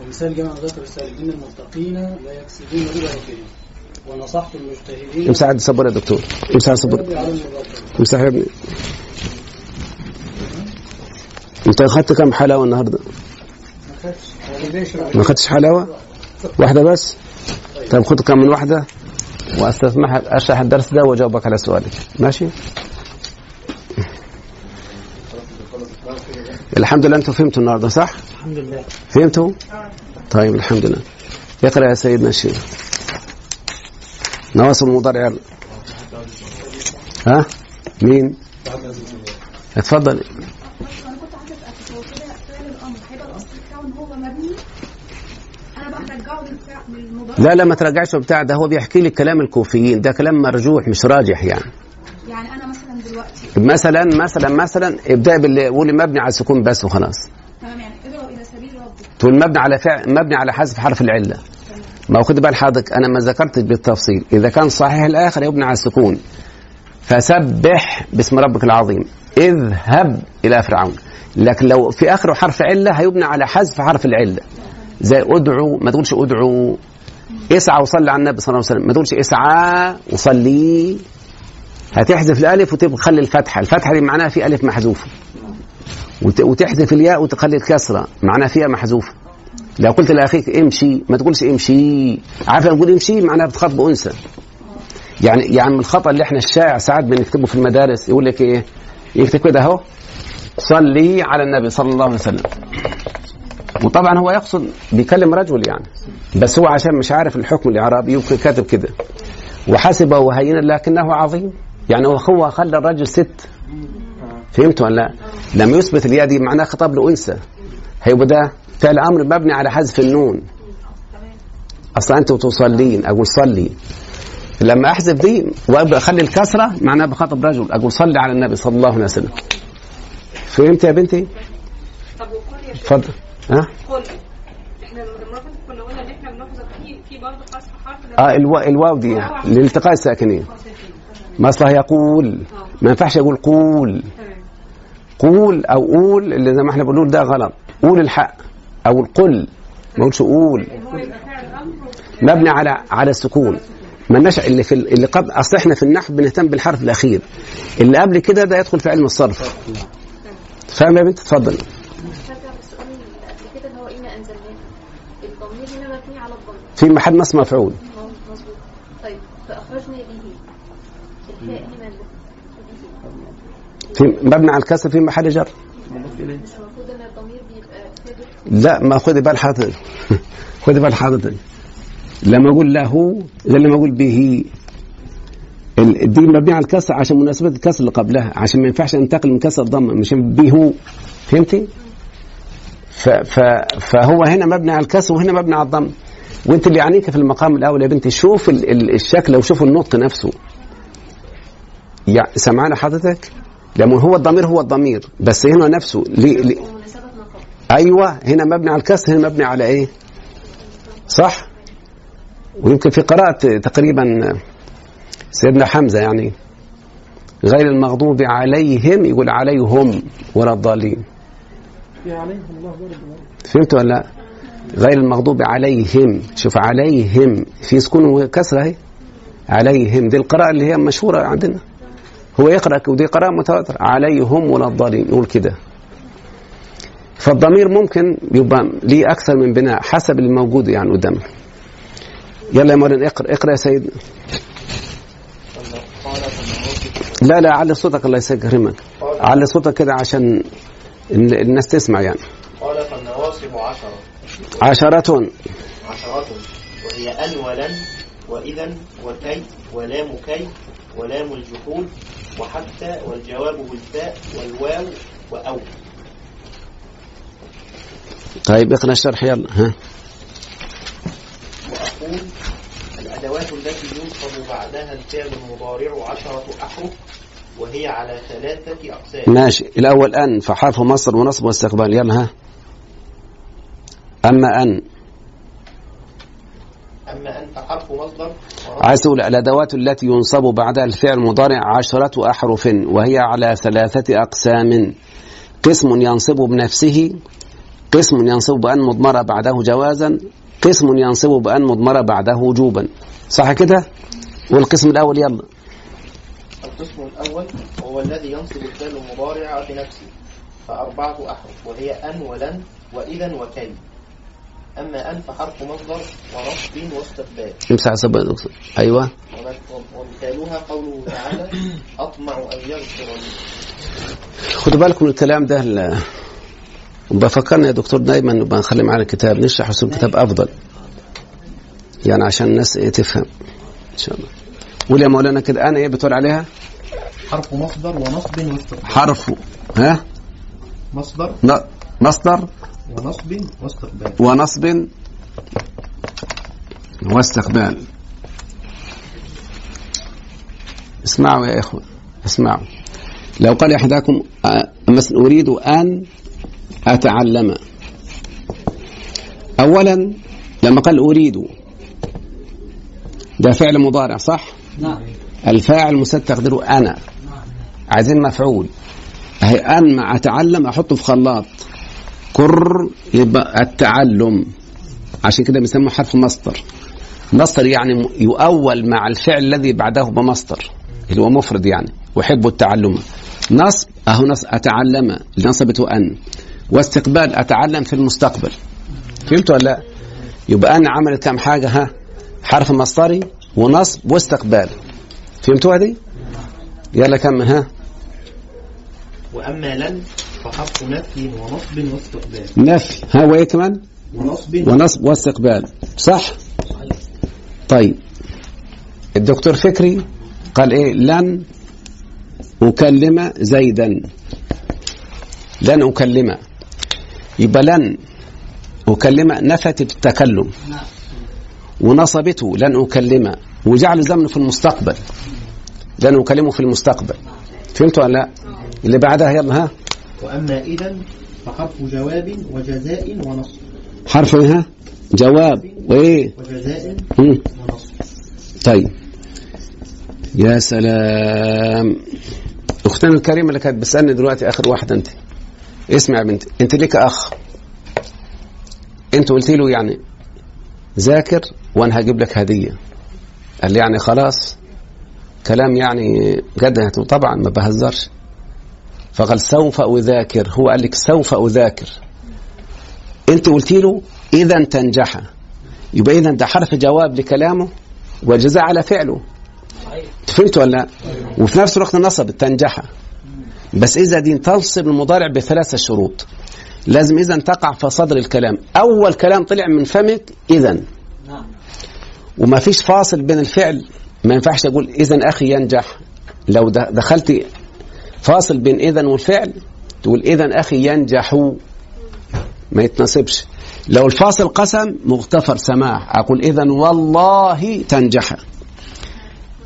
ومثال جمع مذكر السالم ان المتقين لا يكسبون ربا ربهم. ونصحت المجتهدين. امسح عند يا دكتور. امسح الرب. امسح يا ابني. انت اخدت كم حلاوة النهارده؟ ما اخدتش حلاوة؟ واحدة بس؟ طيب خد كم من واحدة؟ واستسمح أشرح الدرس ده وأجاوبك على سؤالك. ماشي؟ الحمد لله أنتوا فهمتوا النهارده صح؟ الحمد لله. فهمتوا؟ طيب الحمد لله. اقرا يا سيدنا الشيخ. نواصب المضارع. ها؟ مين؟ اتفضل أنا كنت عايزه اتاكد هو كده فعل الامر هيبقى الاصل بتاعه ان هو مبني أنا بقى هرجعه للفعل للمضارع لا لا ما تراجعش بتاع ده هو بيحكي لك كلام الكوفيين ده كلام مرجوح مش راجح يعني. يعني أنا مثلا دلوقتي مثلا مثلا مثلا ابدأ باللي قولي مبني على السكون بس وخلاص. تمام يعني ادعو إلى سبيل ربك. تقول مبني على فعل مبني على حذف حرف العلة. ما هو خد بال حضرتك أنا ما ذكرتش بالتفصيل. إذا كان صحيح الآخر يبنى على السكون. فسبح باسم ربك العظيم. اذهب إلى فرعون. لكن لو في اخره حرف علة هيبنى على حذف حرف العلة. زي ادعو ما تقولش ادعو. اسعى وصلي على النبي صلى الله عليه وسلم. ما تقولش اسعى وصلي. هتحذف الألف وتخلي الفتحة. الفتحة دي معناها في ألف محذوفة. وت- وتحذف الياء وتخلي الكسرة. معناها فيها محذوفة. لو قلت لأخيك امشي ما تقولش امشي. عارف لما تقول امشي؟ معناها بتخاطب انثى يعني يعني من الخطأ اللي إحنا الشائع ساعات بنكتبه في المدارس يقول لك إيه؟ يكتب كده أهو. صلي على النبي صلى الله عليه وسلم. وطبعا هو يقصد بيكلم رجل يعني. بس هو عشان مش عارف الحكم الإعرابي يمكن كاتب كده. وحسبه هينا لكنه عظيم. يعني هو خلى الرجل ست. فهمت ولا لا؟ لما يثبت الياء دي معناه خطاب لأنثى. هيبقى ده فعل أمر مبني على حذف النون. أصلا انت تصلين. أقول صلي. لما أحذف دي وأبدأ أخلي الكسرة معناها بخاطب رجل. أقول صلي على النبي صلى الله عليه وسلم. فهمت يا بنتي؟ طب وقل يا شيخ اتفضل. ها؟ إحنا كنا قلنا إن إحنا بنحذف في في برضه حذف حرف آه الوا... الواو دي لالتقاء الساكنين. ما اصلها يقول ما ينفعش أقول قول. قول أو قول اللي زي ما إحنا بنقول ده غلط. قول الحق أو القل. ما اقولش قول. مبني على على السكون. ما النشأ اللي في ال- اللي قبل أصل إحنا في النحو بنهتم بالحرف الأخير. اللي قبل كده ده يدخل في علم الصرف. فاهم يا بنت؟ اتفضل هرجع للسؤال اللي قبل كده اللي هو إنا أنزلناه الضمير هنا مبني على الضم في محل نص مفعول. طيب فأخرجنا به في مبني على الكسر في محل جر. لا ما خدي بال حضرتك خدي بال حضرتك لما أقول له غير لما أقول به. دي مبنيه على الكسر عشان مناسبة الكسر اللي قبلها عشان ما ينفعش انتقل من كسر ضمه مش به. فهمتي؟ ف ف فهو هنا مبني على الكسر وهنا مبني على الضم وانت اللي يعنيك في المقام الأول يا بنتي شوف ال ال الشكل وشوف النطق نفسه. يع- سمعنا حضرتك؟ لما هو الضمير هو الضمير بس هنا نفسه ليه ليه؟ أيوه هنا مبني على الكسر هنا مبني على إيه؟ صح؟ ويمكن في قراءة تقريبا سيدنا حمزة يعني غير المغضوب عليهم يقول عليهم ولا الضالين. فهمت ولا لا؟ غير المغضوب عليهم. شوف عليهم في سكون وكسرة اهي عليهم. دي القراءة اللي هي مشهورة عندنا. هو يقرأ ودي قراءة متواترة. عليهم ولا الضالين يقول كده. فالضمير ممكن يبقى ليه أكثر من بناء حسب الموجود يعني قدامك يلا يا مولانا اقرأ اقرأ يا سيدنا لا لا علي صوتك الله يسكرمك علي صوتك كده عشان ال- الناس تسمع يعني. قال فالنواصب عشرة. عشرة. عشرات وهي أن ولن وإذا وكي ولام كي ولام الجحود وحتى والجواب بالفاء والواو وأو. طيب اقرأ الشرح يلا. ها. يقول الأدوات التي ينصب بعدها الفعل المضارع عشرة أحرف وهي على ثلاثة أقسام. ماشي. الأول أن فحرف مصدر ونصب واستقبال. يلا ها. أما أن. أما أن فحرف مصدر عايز تقول الأدوات التي ينصب بعدها الفعل المضارع عشرة أحرف وهي على ثلاثة أقسام. قسم ينصب بنفسه. قسم ينصب بأن مضمرة بعده جوازا. قسم ينصب بأن مضمرة بعده وجوبا. صح كده؟ والقسم الأول يلا. القسم الأول هو الذي ينصب الفعل المضارع بنفسه. فأربعة أحرف وهي أن ولن وإذا وكي أما أن فحرف مصدر ونصب واستقبال امسح دكتور أيوه. ومثالها قوله تعالى أطمع أن يغفر لي. خدوا بالكم من الكلام ده بفكرنا يا دكتور دايما نبقى نخلي معانا الكتاب نشرح اسلوب الكتاب أفضل. يعني عشان الناس إيه تفهم. إن شاء الله. قول يا مولانا كده أنا إيه بتقول عليها؟ حرف مصدر ونصب واستقبال حرف. ها؟ مصدر. ن- مصدر. ونصب واستقبال. ونصب واستقبال. اسمعوا يا إخوة اسمعوا. لو قال أحدكم آه، مثلا أريد أن أتعلم. أولا لما قال أريد ده فعل مضارع صح؟ نعم. الفاعل مسد تقديره أنا. عايزين مفعول. أن مع أتعلم أحطه في خلاط. كر يبقى التعلم. عشان كده بيسموه حرف مصدر. مصدر يعني يؤول مع الفعل الذي بعده بمصدر اللي هو مفرد يعني. وحب التعلم. نصب أهو نصب أتعلم. نصبته أن. واستقبال أتعلم في المستقبل. فهمتوا ولا لا؟ يبقى أن عملت كم حاجة؟ ها حرف مصدري ونصب واستقبال. فهمتوها دي يلا كم ها. وأما لن فحرف نفي ونصب واستقبال. نفي. ها وايه كمان؟ ونصب. ونصب واستقبال. صح؟ طيب. الدكتور فكري قال إيه؟ لن أكلم زيدا. لن أكلم. يبقى لن أكلم نفت التكلم. ونصبته لن أكلم. وجعل زمنه في المستقبل. لن أكلمه في المستقبل. فهمتوا ولا لا؟ اللي بعدها يلا ها؟ وأما إذا فحرف جواب وجزاء ونصب. حرف إيه؟ ها جواب. وايه وجزاء مم. ونصب. طيب. يا سلام. أختنا الكريمة اللي كانت بتسألني دلوقتي آخر واحدة أنت. اسمع يا بنتي. أنت ليك أخ. أنت قلت له يعني ذاكر وأنا هجيب لك هدية. قال لي يعني خلاص. كلام يعني جد طبعا ما بهزرش. فقال سوف أذاكر. هو قال لك سوف أذاكر. أنت قلت له إذا تنجح. يبقى إذا ده حرف جواب لكلامه والجزاء على فعله. فهمت ولا لا؟ وفي نفس الوقت نصب تنجح. بس إذا دي تنصب المضارع بثلاثة شروط. لازم إذا تقع في صدر الكلام. أول كلام طلع من فمك إذا. وما فيش فاصل بين الفعل. ما ينفعش أقول إذا أخي ينجح. لو دخلت فاصل بين اذا والفعل. تقول اذا أخي ينجح. ما يتناسبش. لو الفاصل قسم مغتفر سماح أقول اذا والله تنجح.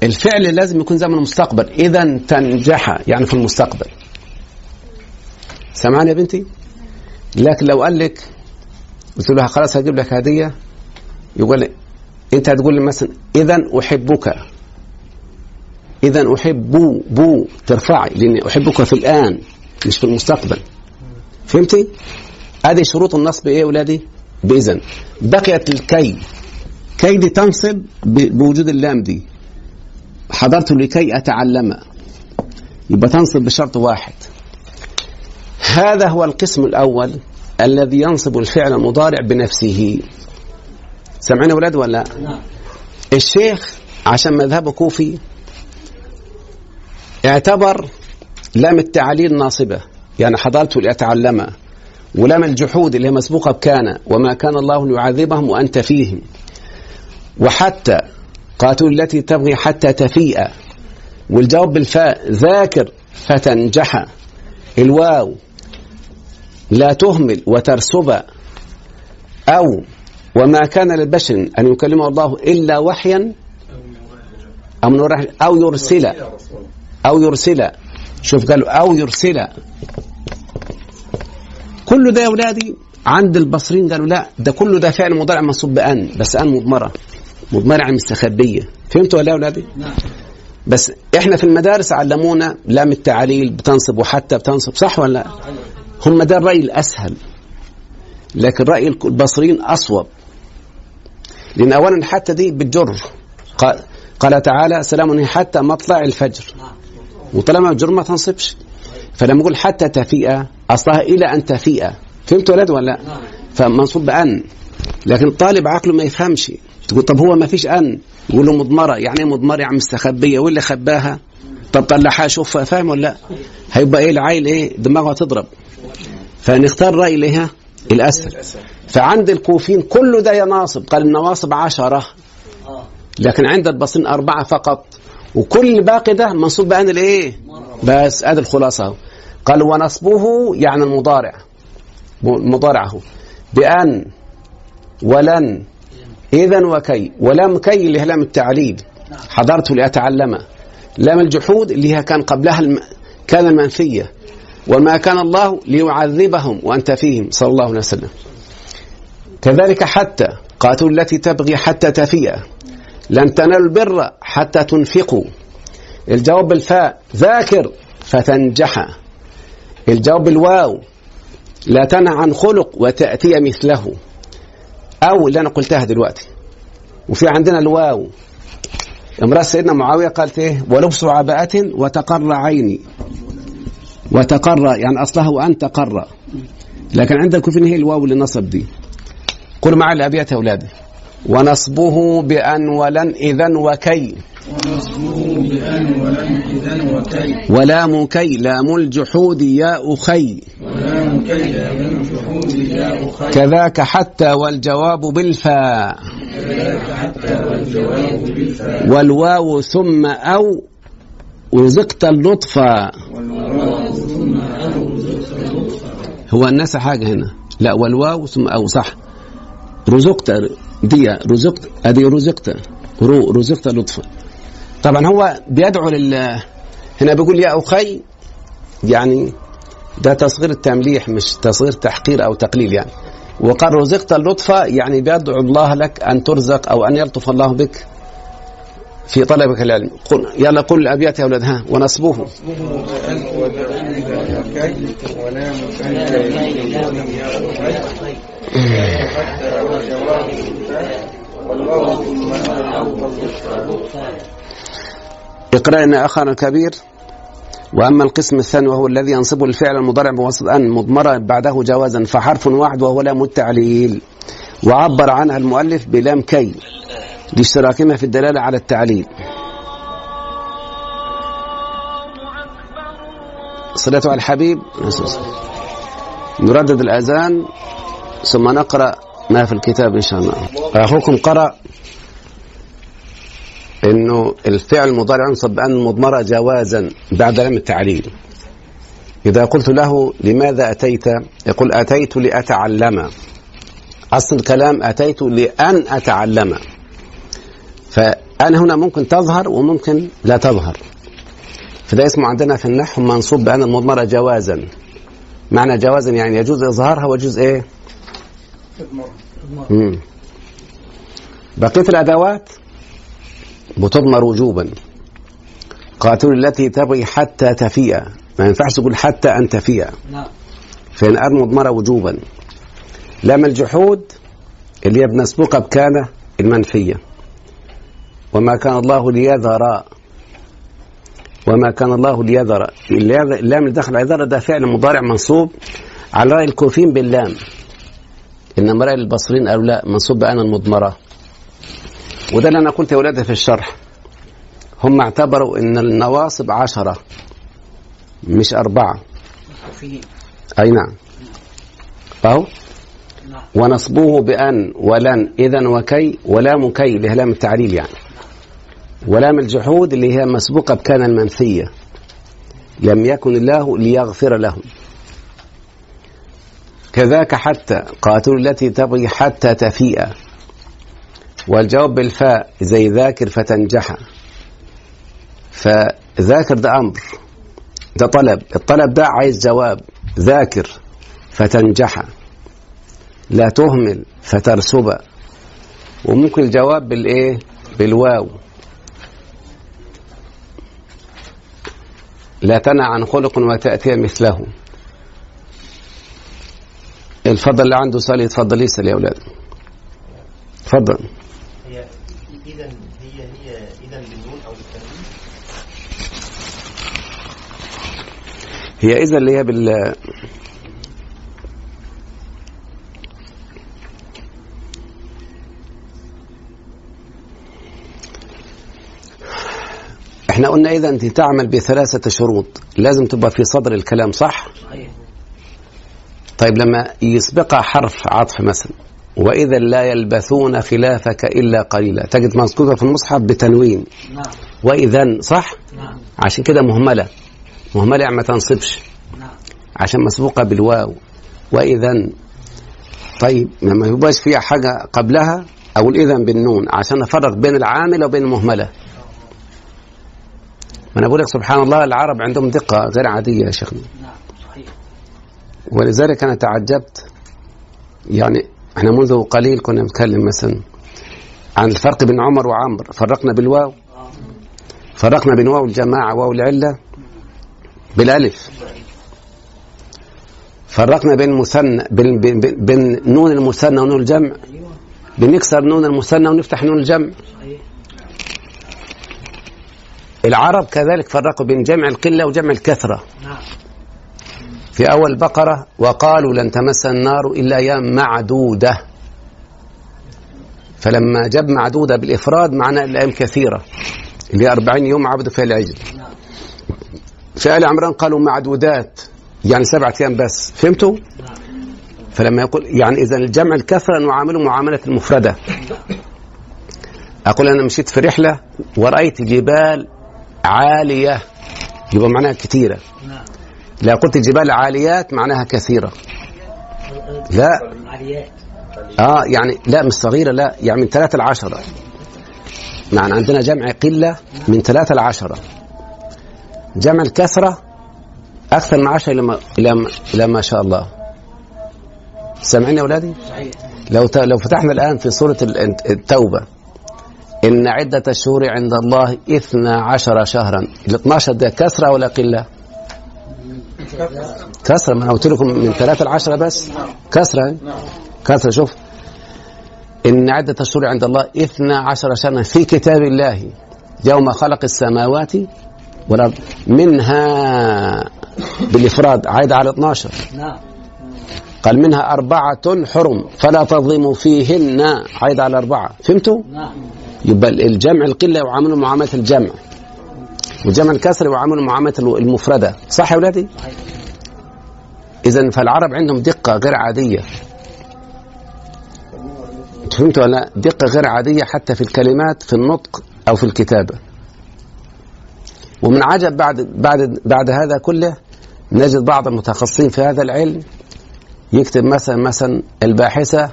الفعل لازم يكون زمن المستقبل اذا تنجح يعني في المستقبل. سمعني يا بنتي؟ لكن لو قال لك قلت له خلاص هجيب لك هدية. يقول أنت هتقول لي مثلا اذا أحبك. اذا أحب بو ترفعي لأني أحبك في الآن مش في المستقبل. فهمتي؟ هذه شروط النصب إيه يا اولادي بإذن. بقيت الكي. كي دي تنصب بوجود اللام دي. حضرت لكي أتعلم. يبقى تنصب بشرط واحد. هذا هو القسم الأول الذي ينصب الفعل المضارع بنفسه. سمعنا أولاد ولا؟ لا؟ الشيخ عشان مذهبه كوفي اعتبر لام التعليل ناصبة. يعني حضرت لأتعلم ولام الجحود اللي هي مسبوقة بكان وما كان الله ليعذبهم وأنت فيهم. وحتى قاتل التي تبغي حتى تفيء. والجواب بالفاء ذاكر فتنجح. الواو لا تهمل وترسب. أو وما كان للبشر أن يكلمه الله إلا وحيا أو أو يرسل. أو يرسل. شوف قالوا أو يرسل. كل ده يا أولادي عند البصريين قالوا لا ده كله ده فعل مضارع منصوب بأن بس أن مضمرة. مضمرة عن مستخبية. فهمتوا ولا يا أولادي؟ بس إحنا في المدارس علمونا لام التعليل بتنصب وحتى بتنصب صح ولا لا؟ هم ده الرأي الأسهل. لكن رأي البصريين أصوب. لأن أولا حتى دي بتجر. قال, تعالى سلام حتى مطلع الفجر. وطالما الجر ما تنصبش. فلما يقول حتى تفيئة أصلها إلى أن تفيئة فهمت ولد ولا؟ لا؟ فمنصوب بأن. لكن طالب عقله ما يفهمش. تقول طب هو ما فيش أن. يقول له مضمرة. يعني إيه مضمرة؟ يعني مستخبية. واللي خباها. طب طلعها شوف فاهم ولا؟ لا هيبقى إيه العيل إيه؟ دماغه هتضرب. فنختار رأي اللي هي الأسهل فعند الكوفين كله ده يناصب. قال النواصب عشرة. لكن عند البصرين أربعة فقط. وكل باقي ده منصوب بأن الإيه؟ بس هذه الخلاصة. قال ونصبه يعني المضارع. المضارع هو بأن ولن. إذا وكي. ولام كي اللي هي لام التعليل. حضرت لأتعلم. لام الجحود اللي هي كان قبلها الم... كان المنفية. وما كان الله ليعذبهم وأنت فيهم. صلى الله عليه وسلم. كذلك حتى قاتل التي تبغي حتى تفيء. لن تنالوا البر حتى تنفقوا. الجواب بالفاء ذاكر فتنجح. الجواب بالواو لا تنع عن خلق وتأتي مثله. أو اللي أنا قلتها دلوقتي. وفي عندنا الواو. امرأة سيدنا معاوية قالت إيه؟ ولبس عباءة وتقر عيني. وتقر يعني أصلها وأن تقر. لكن عند الكوفيين هي الواو اللي نصب دي. قل مع الأبيات يا أولادي. ونصبه بأن ولن إذا وكي ونصبه بأن ولن إذا وكي ولام كي لام الجحود يا أخي كذاك حتى والجواب بالفاء. والواو ثم أو رزقت اللطف والواو ثم أو رزقت لطفا هو الناس حاجة هنا. لا والواو ثم أو صح. رزقت دي رزقت أدي رزقت رو رزقت لطفا. طبعا هو بيدعو لل هنا بيقول يا أخي يعني ده تصغير التمليح مش تصغير تحقير أو تقليل يعني. وقال رزقت اللطف يعني بيدعو الله لك أن ترزق أو أن يلطف الله بك في طلبك العلم. قل يلا قل الابيات يا أولاد ها ونصبه حتى اقرأ لنا أخانا الكبير. وأما القسم الثاني وهو الذي ينصب الفعل المضارع بوسط أن مضمرا بعده جوازا فحرف واحد وهو لام التعليل. وعبر عنها المؤلف بلام كي. لاشتراكهما في الدلالة على التعليل. صلاة على الحبيب. نردد الأذان. ثم نقرأ ما في الكتاب إن شاء الله. أخوكم قرأ إنه الفعل المضارع ينصب بأن مضمرة جوازا بعد لام التعليل. إذا قلت له لماذا أتيت؟ يقول أتيت لأتعلم. أصل الكلام أتيت لأن أتعلم. فأنا هنا ممكن تظهر وممكن لا تظهر. فده اسمه عندنا في النحو منصوب بأن المضمرة جوازا. معنى جوازا يعني يجوز إظهارها ويجوز إيه؟ مم. بقية الأدوات بتضمر وجوبا. قاتل التي تبغي حتى تفيء. ما ينفعش تقول حتى أن تفيء. فإن أر مضمرة وجوبا. لام الجحود اللي هي بنسبقها بكان المنفية وما كان الله ليذر. وما كان الله ليذر. اللام اللي دخل عذر ده فعل مضارع منصوب على رأي الكوفين باللام. إنما رأي البصريين قالوا لا منصوب بأنا المضمرة وده اللي أنا قلت يا ولادي في الشرح. هم اعتبروا إن النواصب عشرة مش أربعة. أي نعم. أهو. ونصبوه بأن ولن إذا وكي ولام كي اللي هي لام التعليل يعني. ولام الجحود اللي هي مسبوقة بكان المنفية لم يكن الله ليغفر لهم. كذاك حتى قاتلوا التي تبغي حتى تفيء. والجواب بالفاء زي ذاكر فتنجح. فذاكر ده أمر ده طلب. الطلب ده عايز جواب. ذاكر فتنجح. لا تهمل فترسب. وممكن الجواب بالإيه؟ بالواو. لا تنع عن خلق وتأتي مثله. الفضل اللي عنده سؤال يتفضل يسأل يا أولاد. تفضل. هي إذا هي هي إذا بالنون أو بالتنوين هي إذا اللي هي بال إحنا قلنا اذا أنت تعمل بثلاثة شروط. لازم تبقى في صدر الكلام صح؟ صحيح. طيب لما يسبقها حرف عطف مثلا وإذا لا يلبثون خلافك إلا قليلا تجد مذكورة في المصحف بتنوين. نعم. وإذا صح؟ نعم. عشان كده مهملة. مهملة يعني ما تنصبش. نعم. عشان مسبوقة بالواو. وإذا طيب لما يبقاش فيها حاجة قبلها أو الإذن بالنون عشان أفرق بين العامل وبين المهملة. ما أنا بقول لك سبحان الله العرب عندهم دقة غير عادية يا شيخنا. نعم. ولذلك أنا تعجبت. يعني إحنا منذ قليل كنا نتكلم مثلا عن الفرق بين عمر وعمرو. فرقنا بالواو. فرقنا بين واو الجماعة وواو العلة بالألف. فرقنا بين مثنى بين, بين, بين, نون المثنى ونون الجمع. بنكسر نون المثنى ونفتح نون الجمع. العرب كذلك فرقوا بين جمع القلة وجمع الكثرة. نعم. في أول البقرة وقالوا لن تمس النار إلا أيام معدودة. فلما جاب معدودة بالإفراد معناه الأيام كثيرة اللي هي 40 يوم عبدوا فيها العجل في آل عمران قالوا معدودات يعني سبعة أيام بس فهمتوا؟ فلما يقول يعني إذا الجمع الكثرة نعامله معاملة المفردة. أقول أنا مشيت في رحلة ورأيت جبال عالية يبقى معناها كثيرة. نعم. لا قلت جبال عاليات معناها كثيرة. لا. آه يعني لا مش صغيرة لا يعني من ثلاثة لعشرة. يعني عندنا جمع قلة من ثلاثة لعشرة. جمع الكثرة أكثر من عشرة لما لما لما شاء الله. سامعين يا أولادي؟ لو لو فتحنا الآن في سورة ال- التوبة. إن عدة الشهور عند الله إثنا عشر شهرا. ال 12 ده كثرة ولا قلة؟ كثرة ما أنا قلت لكم من ثلاثة لعشرة بس. كثرة كثرة شوف. إن عدة الشهور عند الله إثنا عشر شهرا في كتاب الله. يوم خلق السماوات والأرض. منها بالإفراد عايد على 12 نعم قال منها أربعة حرم فلا تظلموا فيهن. عايد على أربعة. فهمتوا؟ نعم. يبقى الجمع القلة يعاملوا معاملة الجمع. والجمع الكسر يعاملوا معاملة المفردة صح يا أولادي؟ صحيح إذا فالعرب عندهم دقة غير عادية فهمتوا ولا لا؟ دقة غير عادية حتى في الكلمات في النطق أو في الكتابة ومن عجب بعد بعد بعد هذا كله نجد بعض المتخصصين في هذا العلم يكتب مثلا مثلا الباحثة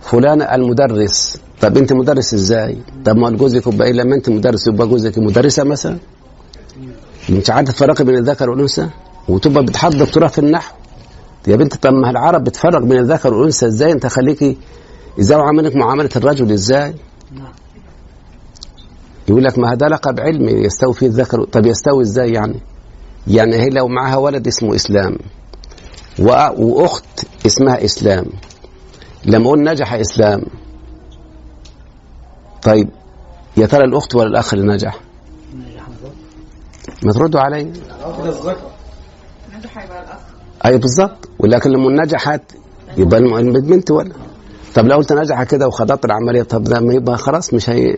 فلان المدرس طب أنت مدرس إزاي؟ طب ما جوزك يبقى إيه لما أنت مدرس يبقى جوزك مدرسة مثلا؟ مش عارف تفرقي بين الذكر والأنثى وتبقى بتحضر دكتوراه في النحو. يا بنت طب ما العرب بتفرق بين الذكر والأنثى. إزاي أنت خليكي إزاي عاملك معاملة الرجل؟ إزاي؟ نعم. يقول لك ما هذا لقب علمي يستوي فيه الذكر طب يستوي إزاي يعني؟ يعني هي لو معها ولد اسمه إسلام وأخت اسمها إسلام. لما أقول نجح إسلام طيب يا ترى الأخت ولا الأخ اللي نجح؟ ما تردوا علي؟ أي بالظبط ولكن لما نجحت يبقى البنت ولا؟ طب لو قلت نجح كده وخضعت العملية طب ده ما يبقى خلاص مش هي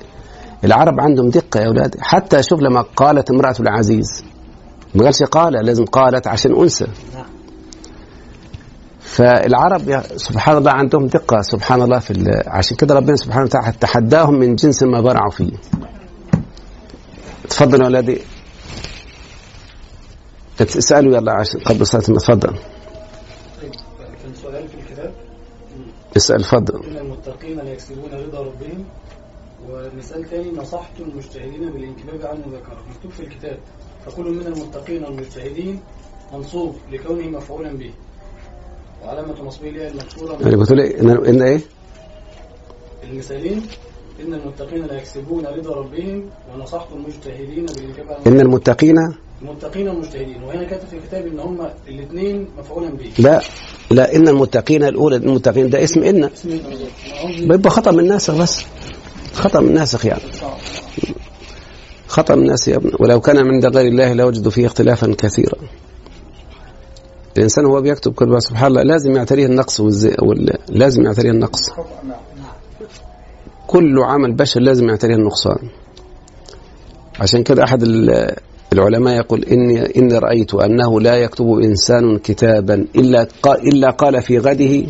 العرب عندهم دقة يا أولاد حتى شوف لما قالت امرأة العزيز ما قالش قال لازم قالت عشان أنثى. فالعرب سبحان الله عندهم دقة سبحان الله في عشان كده ربنا سبحانه وتعالى تحداهم من جنس ما برعوا فيه. تفضل يا أولادي. اسالوا يلا عشان قبل صلاه المغرب. تفضل. كان سؤال في الكتاب. اسأل فضل إن المتقين لا يكسبون رضا ربهم. ومثال تاني نصحت المجتهدين بالانكباب عن المذكرة مكتوب في الكتاب. فكل من المتقين والمجتهدين منصوب لكونه مفعولا به. وعلامة نصبه لها المكسورة يعني قلت لي إن, إن إيه؟ المثالين. إن المتقين لا يكسبون رضا ربهم. ونصحت المجتهدين بالانكباب عن إن المتقين المتقين والمجتهدين. وهنا كاتب في الكتاب إن هما الاثنين مفعولا به. لا لا إن المتقين الأولى المتقين ده اسم إن. بيبقى خطأ من الناسخ بس. خطأ من الناسخ يعني خطأ من الناس يا ابني ولو كان من عند غير الله لوجدوا فيه اختلافا كثيرا. الإنسان هو بيكتب كل سبحان الله لازم يعتريه النقص والزي... وال... لازم يعتريه النقص. كل عمل بشر لازم يعتريه النقصان. عشان كده أحد ال- العلماء يقول إني, إني رأيت أنه لا يكتب إنسان كتابا إلا إلا قال في غده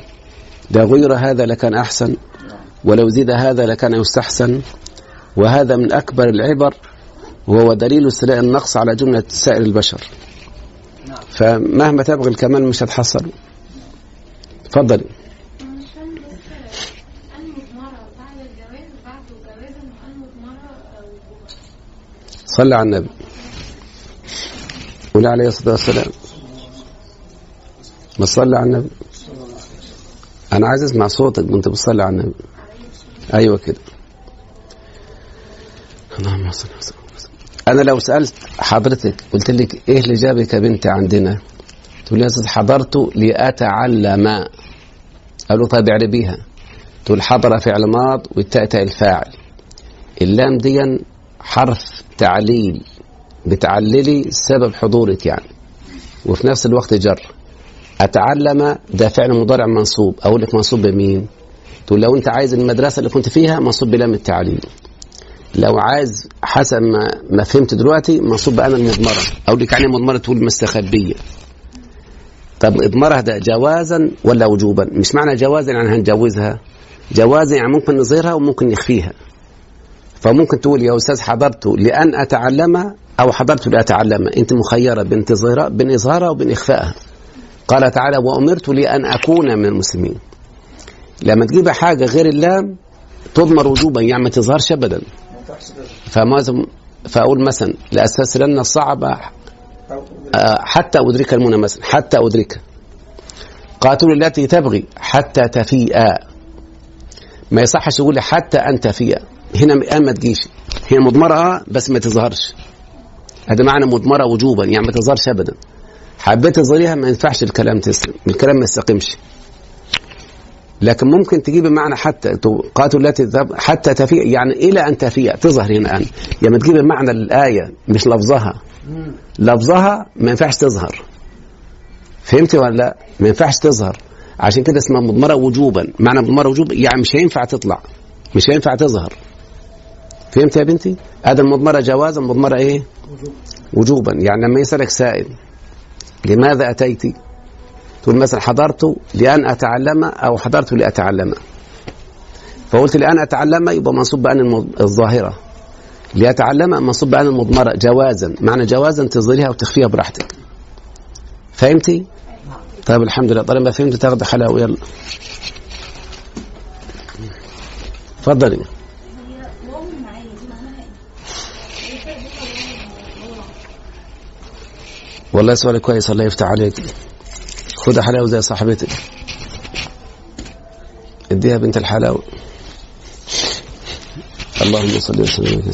لو غير هذا لكان أحسن ولو زيد هذا لكان يستحسن وهذا من أكبر العبر وهو دليل استيلاء النقص على جملة سائر البشر. فمهما تبغي الكمال مش هتحصل. وجوبا صلى على النبي. قول عليه الصلاة والسلام. ما تصلي على النبي. أنا عايز أسمع صوتك وأنت بتصلي على النبي. أيوة كده. اللهم صل وسلم أنا لو سألت حضرتك قلت لك إيه اللي جابك يا بنتي عندنا؟ تقول لي يا أستاذ حضرت لأتعلم. أقول له طيب اعربيها. تقول حضر فعل ماض والتاء تاء الفاعل. اللام دي حرف تعليل. بتعللي سبب حضورك يعني. وفي نفس الوقت جر. أتعلم ده فعل مضارع منصوب. أقول لك منصوب بمين؟ تقول لو أنت عايز المدرسة اللي كنت فيها منصوب بلام التعليل لو عايز حسب ما, ما فهمت دلوقتي منصوب بأنا المضمرة. أقول لك يعني مضمرة تقول مستخبية. طب إضمارها ده جوازا ولا وجوبا؟ مش معنى جوازا يعني هنجوزها. جوازا يعني ممكن نظهرها وممكن نخفيها. فممكن تقول يا أستاذ حضرت لأن أتعلم أو حضرت لأتعلم. أنت مخيرة بين تظهرها بين إظهارها وبين إخفائها قال تعالى وأمرت لأن أكون من المسلمين. لما تجيب حاجة غير اللام تضمر وجوبا يعني ما تظهرش أبدا. فأقول مثلا لأستسلن الصعب آه، حتى أدرك المنى مثلا حتى أدرك. قاتل التي تبغي حتى تفيء. ما يصحش يقول حتى أن تفيء. هنا ما تجيش. هي مضمرة بس ما تظهرش. هذا معنى مضمرة وجوبا يعني ما تظهرش أبدا. حبيت تظهريها ما ينفعش الكلام تسلم الكلام ما يستقيمش. لكن ممكن تجيب معنى حتى قاتل التي حتى تفيء يعني إلى أن تفيء. تظهر هنا الآن. يعني تجيب معنى الآية مش لفظها. لفظها ما ينفعش تظهر. فهمتي ولا لا؟ ما ينفعش تظهر. عشان كده اسمها مضمرة وجوبا. معنى مضمرة وجوبا يعني مش هينفع تطلع. مش هينفع تظهر. فهمت يا بنتي؟ هذا المضمرة جوازا مضمرة إيه؟ وجوبا. يعني لما يسألك سائل لماذا أتيت؟ تقول مثلا حضرت لأن أتعلم أو حضرت لأتعلم. فقلت لأن أتعلم يبقى منصوب بأن المض- الظاهرة. ليتعلم منصوب بأن المضمرة جوازا. معنى جوازا تظهريها وتخفيها براحتك. فهمتي؟ طيب الحمد لله. طالما فهمت تاخد حلاوة. يلا. اتفضلي والله سؤال كويس الله يفتح عليك. خد حلاوة زي صاحبتك. اديها بنت الحلاوة اللهم صل وسلم على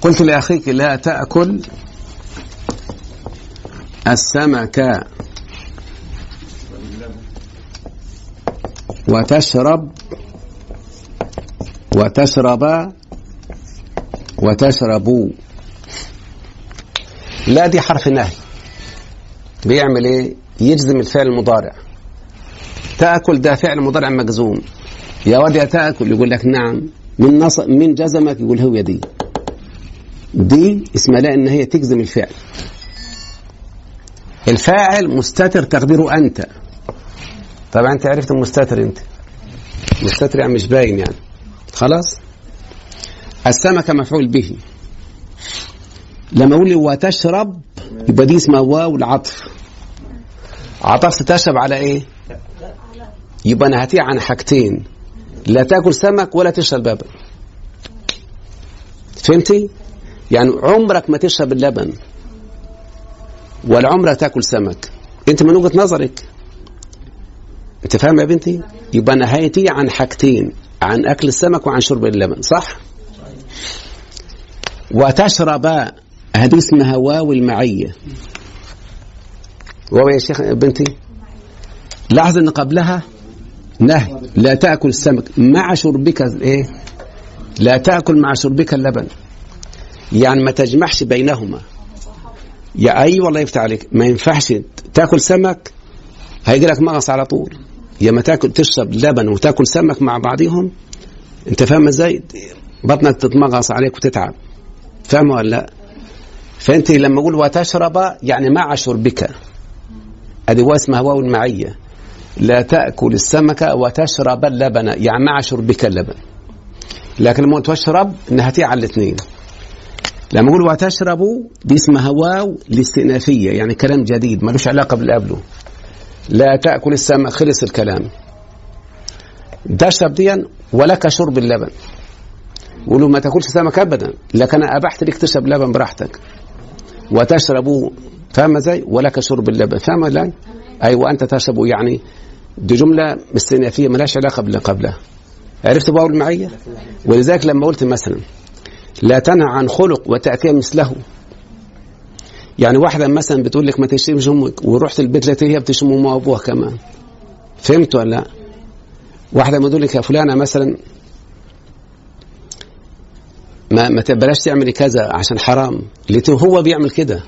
قلت لأخيك لا تأكل السمك وتشرب وتشرب وتشربوا لا دي حرف نهي. بيعمل إيه؟ يجزم الفعل المضارع. تأكل ده فعل مضارع مجزوم. يا واد يا تأكل يقول لك نعم. من نص من جزمك يقول هو دي. دي اسمها لا إن هي تجزم الفعل. الفاعل مستتر تقديره أنت. طبعا أنت عرفت المستتر أنت. مستتر يعني مش باين يعني. خلاص؟ السمكة مفعول به. لما أقول وتشرب يبقى دي اسمها واو العطف. عطفت تشرب على إيه؟ يبقى نهتيه عن حاجتين. لا تأكل سمك ولا تشرب لبن. فهمتي؟ يعني عمرك ما تشرب اللبن ولا عمرك تأكل سمك. أنت من وجهة نظرك. أنت فاهم يا بنتي؟ يبقى نهايتي عن حاجتين عن أكل السمك وعن شرب اللبن صح؟ وتشرب هذه اسمها واو المعية. واو يا شيخ بنتي؟ لاحظ إن قبلها نهي. لا تأكل السمك. مع شربك إيه؟ لا تأكل مع شربك اللبن. يعني ما تجمعش بينهما. يا أي والله يفتح عليك. ما ينفعش تأكل سمك. هيجي لك مغص على طول. يا ما تأكل تشرب لبن وتأكل سمك مع بعضهم أنت فاهم إزاي؟ بطنك تتمغص عليك وتتعب. فاهم ولا لا؟ فأنت لما أقول وتشرب يعني مع شربك ادي واو اسمها واو المعيه لا تأكل السمك وتشرب اللبن يعني مع شربك اللبن. لكن لما تشرب نهتي على الاثنين. لما أقول وتشربوا دي اسمها واو الاستئنافيه يعني كلام جديد ملوش علاقة باللي قبله لا تأكل السمك خلص الكلام. تشرب ديا ولك شرب اللبن. يقولوا ما تأكلش سمك ابدا لكن أنا أبحت لك تشرب لبن براحتك. وتشربوا فاهم إزاي ولك شرب اللبن فاهم ولا أيوه انت تشرب يعني دي جملة استئنافيه ملهاش علاقة باللي قبلها. عرفت بقى المعيه ولذلك لما قلت مثلا لا تنهى عن خلق وتأتي مثله. يعني واحدة مثلا بتقول لك ما تشتمش أمك ورحت البيت لقيت هي بتشتم أمها وأبوها كمان. فهمت ولا لا؟ واحدة ما تقول لك يا فلانة مثلا ما ما تبلاش تعملي كذا عشان حرام. لقيته هو بيعمل كده.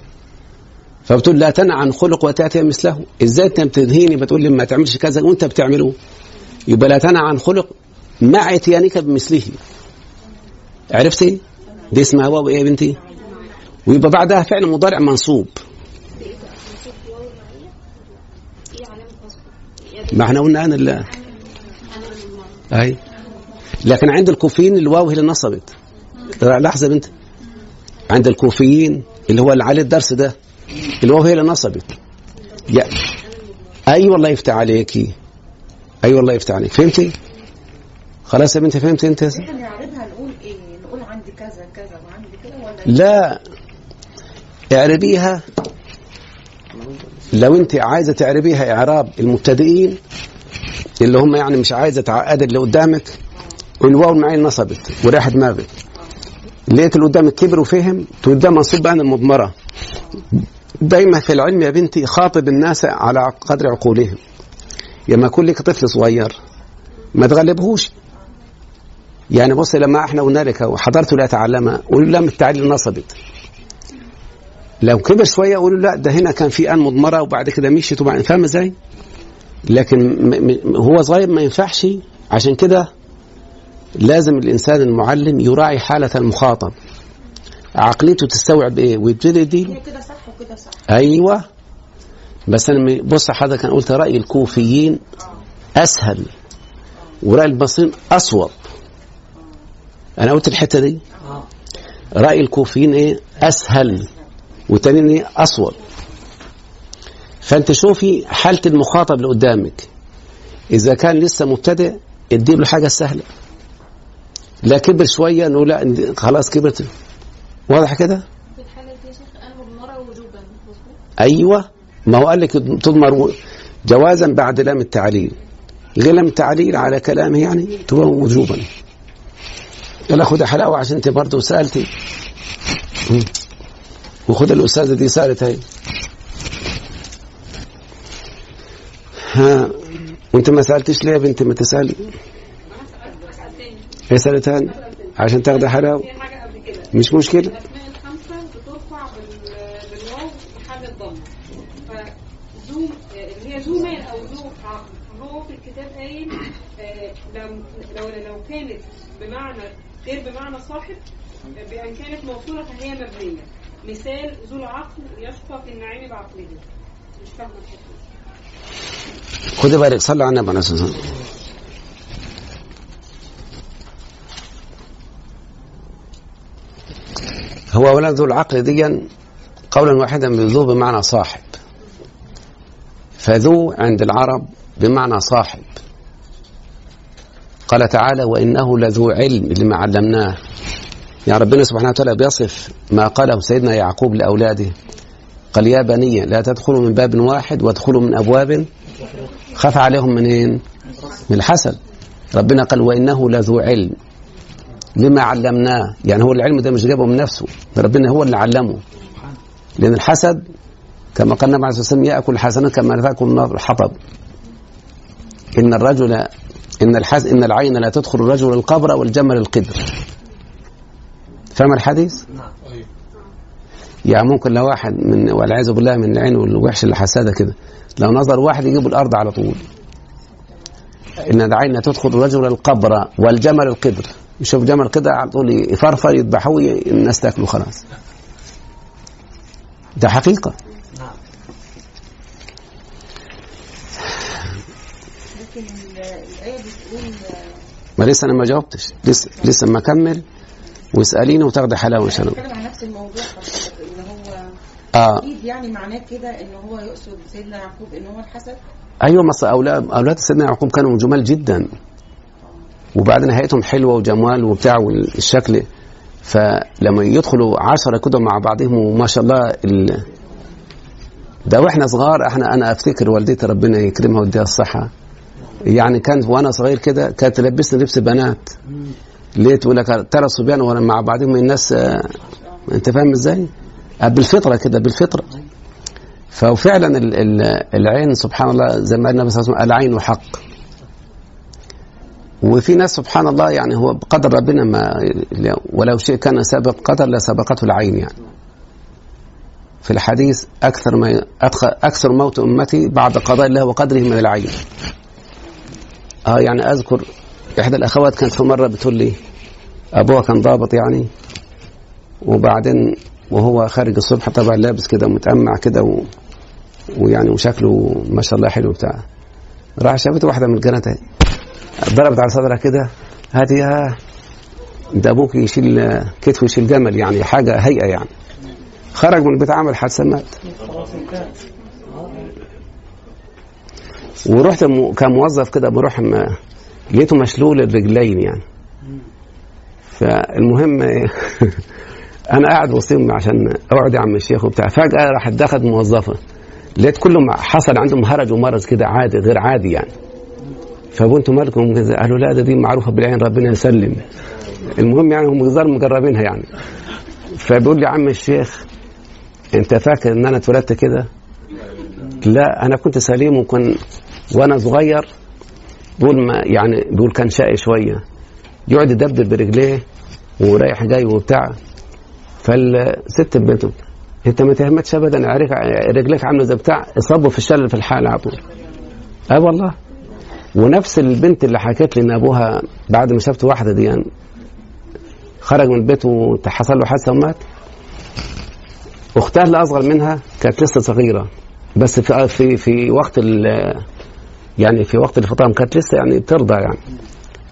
فبتقول لا تنهى عن خلق وتأتي مثله. إزاي أنت بتنهيني بتقول لي ما تعملش كذا وأنت بتعمله؟ يبقى لا تنهى عن خلق مع إتيانك بمثله. عرفتي؟ دي اسمها واو إيه يا بنتي؟ ويبقى بعدها فعل مضارع منصوب. ما إحنا قلنا أنا اللي أي. لكن عند الكوفيين الواو هي اللي نصبت. لحظة يا بنت. عند الكوفيين اللي هو اللي عليه الدرس ده الواو هي اللي نصبت يا أي والله يفتح عليكي أي والله يفتح عليك. فهمتي؟ خلاص يا بنتي فهمتي أنت؟ إحنا نعرضها نقول إيه؟ نقول عندي كذا كذا وعندي كده ولا لا. اعربيها. لو أنت عايزة تعربيها إعراب المبتدئين اللي هم يعني مش عايزة تعقد اللي قدامك والواو المعين نصبت وريح دماغك. لقيت اللي قدامك كبر وفهم تقول ده منصوب بقى المضمره دايما في العلم يا بنتي خاطب الناس على قدر عقولهم. لما يكون لك طفل صغير ما تغلبهوش. يعني بص لما إحنا قلنا لك وحضرت لا تعلمها؟ قولوا لم التعليل نصبت. لو كبر شوية قولوا لا ده هنا كان في آن مضمرة وبعد كده مشيت وبعدين فاهم إزاي؟ لكن هو صغير ما ينفعش عشان كده لازم الإنسان المعلم يراعي حالة المخاطب. عقليته تستوعب إيه؟ ويبتدي دي كده صح وكده صح. أيوه. بس أنا م- بص حضرتك أنا قلت رأي الكوفيين أسهل ورأي البصريين أصوب. أنا قلت الحتة دي؟ رأي الكوفيين إيه؟ أسهل والتانيين إيه؟ أصوب. فأنت شوفي حالة المخاطب اللي قدامك. إذا كان لسه مبتدئ ادي له حاجة سهلة. لا كبر شوية نقول لا خلاص كبرت. واضح كده؟ في الحالة دي يا شيخ أنا مضمرة وجوبا أيوه. ما هو قال لك تضمر جوازا بعد لام التعليل. غير لام التعليل على كلامه يعني تبقى وجوبا. يلا خد حلاوة عشان انت برضه سألتي. وخد الأستاذة دي سألت هي ها وانت ما سألتش ليه يا بنت؟ ما تسالي سالت هاني عشان قبل كده مش آه، لو لو كانت بمعنى غير بمعنى صاحب بأن كانت موصولة فهي مبنية مثال ذو العقل يشقى في النعيم بعقله مش دي. خد بالك صلى على النبي عليه الصلاه والسلام هو ولد ذو العقل ديا قولا واحدا بذو بمعنى صاحب. فذو عند العرب بمعنى صاحب. قال تعالى وإنه لذو علم لما علمناه. يعني ربنا سبحانه وتعالى بيصف ما قاله سيدنا يعقوب لأولاده. قال يا بني لا تدخلوا من باب واحد وادخلوا من أبواب خاف عليهم منين؟ من الحسد. ربنا قال وإنه لذو علم. لما علمناه. يعني هو العلم ده مش جابه من نفسه ربنا هو اللي علمه. لأن الحسد كما قال النبي عليه الصلاة والسلام يأكل الحسنات كما تأكل النار. الحطب إن الرجل إن الحس إن العين لا تدخل الرجل القبر والجمل القدر فاهم الحديث؟ يعني ممكن لو واحد من والعياذ بالله من العين والوحش اللي حساده كده لو نظر واحد يجيب الأرض على طول. إن العين لا تدخل الرجل القبر والجمل القدر يشوف جمل القدر على طول يفرفر يذبحوه الناس تاكله خلاص. ده بتقول ما لسه أنا ما جاوبتش. لسه لسه ما اكمل واسأليني وتاخدي حلاوة إن شاء الله. بتكلم عن نفس الموضوع ان هو آه. أكيد يعني معناه كده إن هو يقصد سيدنا يعقوب إن هو الحسد؟ أيوه مصر أولاد أولاد سيدنا يعقوب كانوا جمال جدا. وبعدين نهايتهم حلوة وجمال وبتاع والشكل فلما يدخلوا عشرة كده مع بعضهم وما شاء الله ال... ده وإحنا صغار إحنا أنا أفتكر والدتي ربنا يكرمها ويديها الصحة. يعني كانت وأنا صغير كده كانت تلبسني لبس بنات. ليه تقول لك ترى صبيان وأنا مع بعضهم الناس أنت فاهم إزاي؟ بالفطرة كده بالفطرة. ففعلا ال- ال- العين سبحان الله زي ما قال النبي صلى الله عليه وسلم العين حق وفي ناس سبحان الله يعني هو بقدر ربنا ما ولو شيء كان سابق قدر لسبقته العين يعني. في الحديث أكثر ما أدخل أكثر موت أمتي بعد قضاء الله وقدره من العين. آه يعني أذكر إحدى الأخوات كانت في مرة بتقول لي أبوها كان ضابط يعني وبعدين وهو خارج الصبح طبعا لابس كده متأمع كده و... ويعني وشكله ما شاء الله حلو بتاع. راح شافت واحدة من الجنات ضربت على صدرها كده هاتي يا ده أبوك يشيل كتفه يشيل جمل يعني حاجة هيئة يعني. خرج من البيت عمل حادثة مات. ورحت كموظف كده بروح لقيته مشلول الرجلين يعني. فالمهم أنا قاعد وسطهم عشان أقعد يا عم الشيخ وبتاع. فجأة راح دخلت موظفة لقيت كلهم حصل عندهم هرج ومرض كده عادي غير عادي يعني. فقلت مالكم قالوا لا ده دي معروفة بالعين ربنا يسلم. المهم يعني هم ظهروا مجربينها يعني. فبيقول لي يا عم الشيخ انت فاكر ان أنا اتولدت كده؟ لا أنا كنت سليم وكان وأنا صغير. بيقول ما يعني بيقول كان شقي شوية. يقعد يدبدب برجليه ورايح جاي وبتاع. فالست البنت انت ما تهمتش ابدا رجليك عاملة زي بتاع اصابه في الشلل في الحال على طول. آه والله. ونفس البنت اللي حكت لي إن أبوها بعد ما شافت واحدة دي يعني خرج من البيت وحصل له حادثة ومات. أختها اللي أصغر منها كانت لسه صغيرة. بس في في في وقت يعني في وقت الفطام كانت لسه يعني بترضع يعني.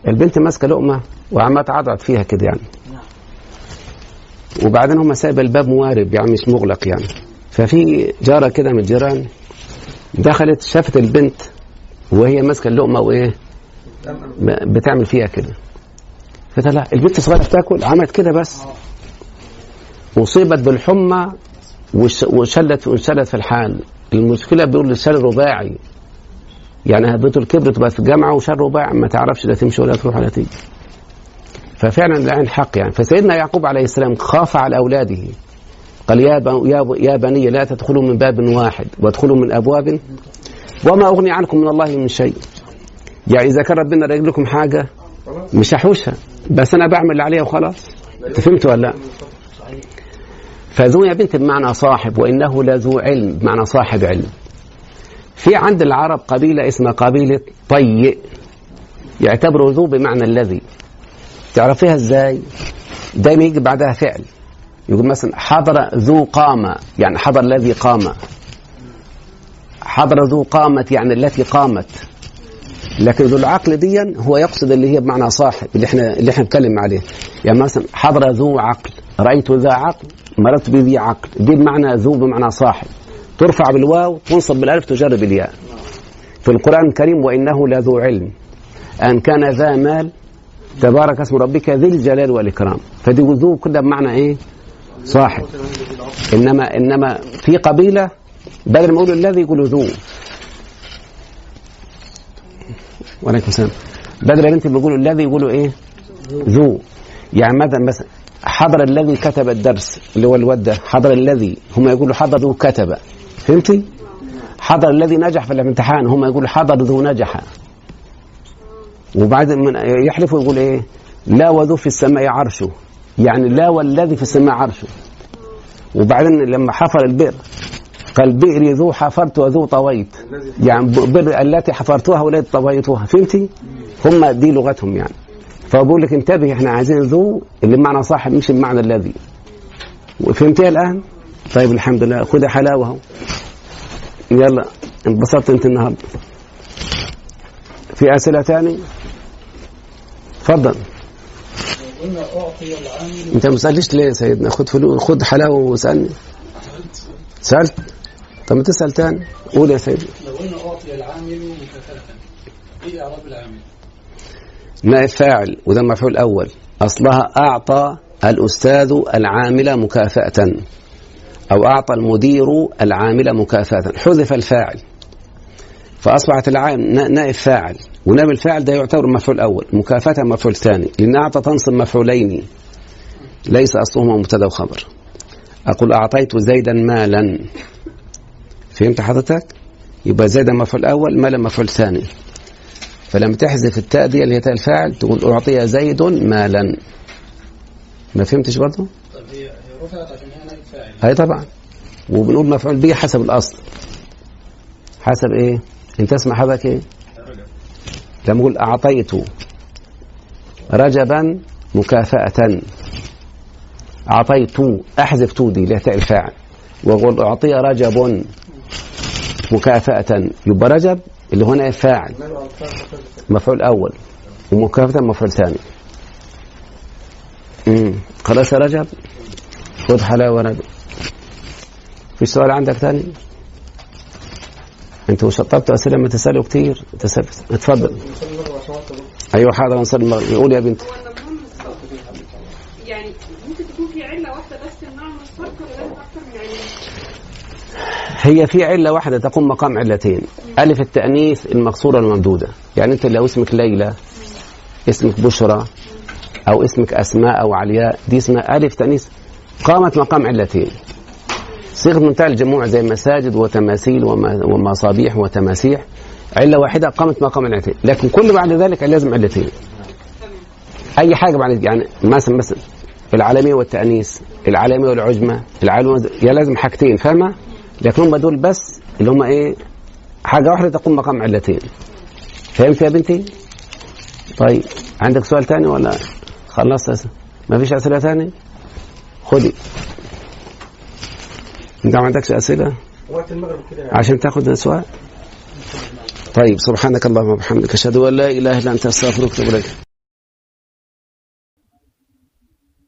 البنت ماسكة لقمة وعمالة تعضعض فيها كده يعني. وبعدين هم سايبة الباب موارب يعني مش مغلق يعني. ففي جارة كده من الجيران دخلت شافت البنت وهي ماسكة اللقمة وإيه؟ بتعمل. فيها كده. فطلع البنت الصغيرة بتاكل؟ عملت كده بس. اصيبت بالحمى وش- وشلت وشلت في الحال. المشكلة بيقول الشلل رباعي. يعني بنت الكبر تبقى في الجامعة وشل رباعي ما تعرفش لا تمشي ولا تروح ولا تيجي. ففعلا العين حق يعني. فسيدنا يعقوب عليه السلام خاف على أولاده. قال يا يا بني لا تدخلوا من باب واحد وادخلوا من أبواب وما أغني عنكم من الله من شيء. يعني إذا كان ربنا رايد لكم حاجة مش هحوشها. بس أنا بعمل اللي عليها وخلاص. انت فهمت ولا لا؟ فذو يا بنت بمعنى صاحب وإنه لذو علم بمعنى صاحب علم. في عند العرب قبيلة اسمها قبيلة طي يعتبروا ذو بمعنى الذي. تعرفيها إزاي؟ دايما يجي بعدها فعل. يقول مثلا حضر ذو قامة يعني حضر الذي قام. حضر ذو قامة يعني التي قامت. لكن ذو العقل دي هو يقصد اللي هي بمعنى صاحب اللي إحنا اللي إحنا بنتكلم عليه. يعني مثلا حضر ذو عقل. رأيت ذا عقل مررت بذي عقل. دي بمعنى ذو بمعنى صاحب. ترفع بالواو تنصب بالألف تجر بالياء في القرآن الكريم وإنه لذو علم. أن كان ذا مال تبارك اسم ربك ذي الجلال والإكرام. فدي ذو كده بمعنى إيه؟ صاحب. إنما إنما في قبيلة بدل ما يقولوا الذي يقولوا ذو. وعليكم السلام. بدل ما انت بيقولوا الذي يقولوا إيه؟ ذو. يعني مثلا مثلا حضر الذي كتب الدرس اللي هو الواد ده حضر الذي هم يقولوا حضر ذو كتب. فهمتي؟ حضر الذي نجح في الامتحان هم يقولوا حضر ذو نجح. وبعد من يحلفوا يقول إيه؟ لا وذو في السماء عرشه. يعني لا والذي في السماء عرشه. وبعدين لما حفر البئر قال بئري ذو حفرت وذو طويت. يعني بئر التي حفرتها والتي طويتها. فهمتي؟ هم دي لغتهم يعني. فبقول لك انتبه إحنا عايزين ذو اللي بمعنى صاحب مش بمعنى الذي. فهمتيها الآن؟ طيب الحمد لله. خدها حلاوة أهو. يلا انبسطت أنت النهارده. في أسئلة تاني العامل أنت ما سألتش ليه يا سيدنا؟ خد فلوس خد حلاوة واسألني. سألت؟ طب ما تسأل تاني. قول يا سيدي. لو قلنا أعطي العامل مكافأة. إيه إعراب العامل؟ نائب فاعل وده المفعول الأول أصلها أعطى الأستاذ العامل مكافأة أو أعطى المدير العامل مكافأة. حذف الفاعل. فأصبحت العام نائب فاعل. ونائب الفاعل ده يعتبر مفعول أول. مكافأة مفعول ثاني. لأن أعطى تنصب مفعولين. ليس أصلهما مبتدا وخبر. أقول أعطيت زيدا مالا. فهمت حضرتك؟ يبقى زيدا مفعول أول مالا مفعول ثاني فلما تحذف التاء دي اللي هي تاء الفاعل تقول أعطي زيد مالا ما فهمتش برضه؟ طب هي رفعت عشان هي نائب فاعل أي طبعا وبنقول مفعول به حسب الأصل حسب إيه؟ أنت اسمع حضرتك إيه؟ لما أقول أعطيت رجبا مكافأة أعطيت أحذف تو دي اللي هي تاء الفاعل وأقول أعطي رجب مكافأة. يبقى رجب اللي هو نائب فاعل. مفعول أول. ومكافأة مفعول ثاني. امم خلاص يا رجب. خذ حلاوة رجب. في سؤال عندك ثاني أنتوا شطبتوا أسئلة ما تسألوا كتير. تسال اتفضل. أيوه حاضر نصلي المغرب. قول يا بنت يعني ممكن تكون في علة واحدة بس المعنى مشترك ولا لازم أكتر من علة؟ هي في علة واحدة تقوم مقام علتين. ألف التأنيث المقصورة الممدودة. يعني أنت لو اسمك ليلى اسمك بشرى أو اسمك أسماء أو علياء دي اسمها ألف تأنيث. قامت مقام علتين. صيغة منتهى الجموع زي مساجد وتماثيل ومصابيح وتماسيح. علة واحدة قامت مقام علتين. لكن كل بعد ذلك لازم علتين. أي حاجة بعد يعني مثلا مثلا العالمية والتأنيث العالمية والعجمة العالمية يا لازم حاجتين فاهمة؟ لكن هم دول بس اللي هم إيه؟ حاجة واحدة تقوم مقام علتين. فهمت يا بنتي؟ طيب عندك سؤال تاني ولا؟ خلصت أسئلة ما فيش أسئلة تاني؟ خدي. إنت ما عندكش أسئلة؟ وقت المغرب كده عشان تاخد سؤال؟ طيب سبحانك اللهم وبحمدك أشهد أن لا إله إلا أنت أستغفرك وأتوب إليك.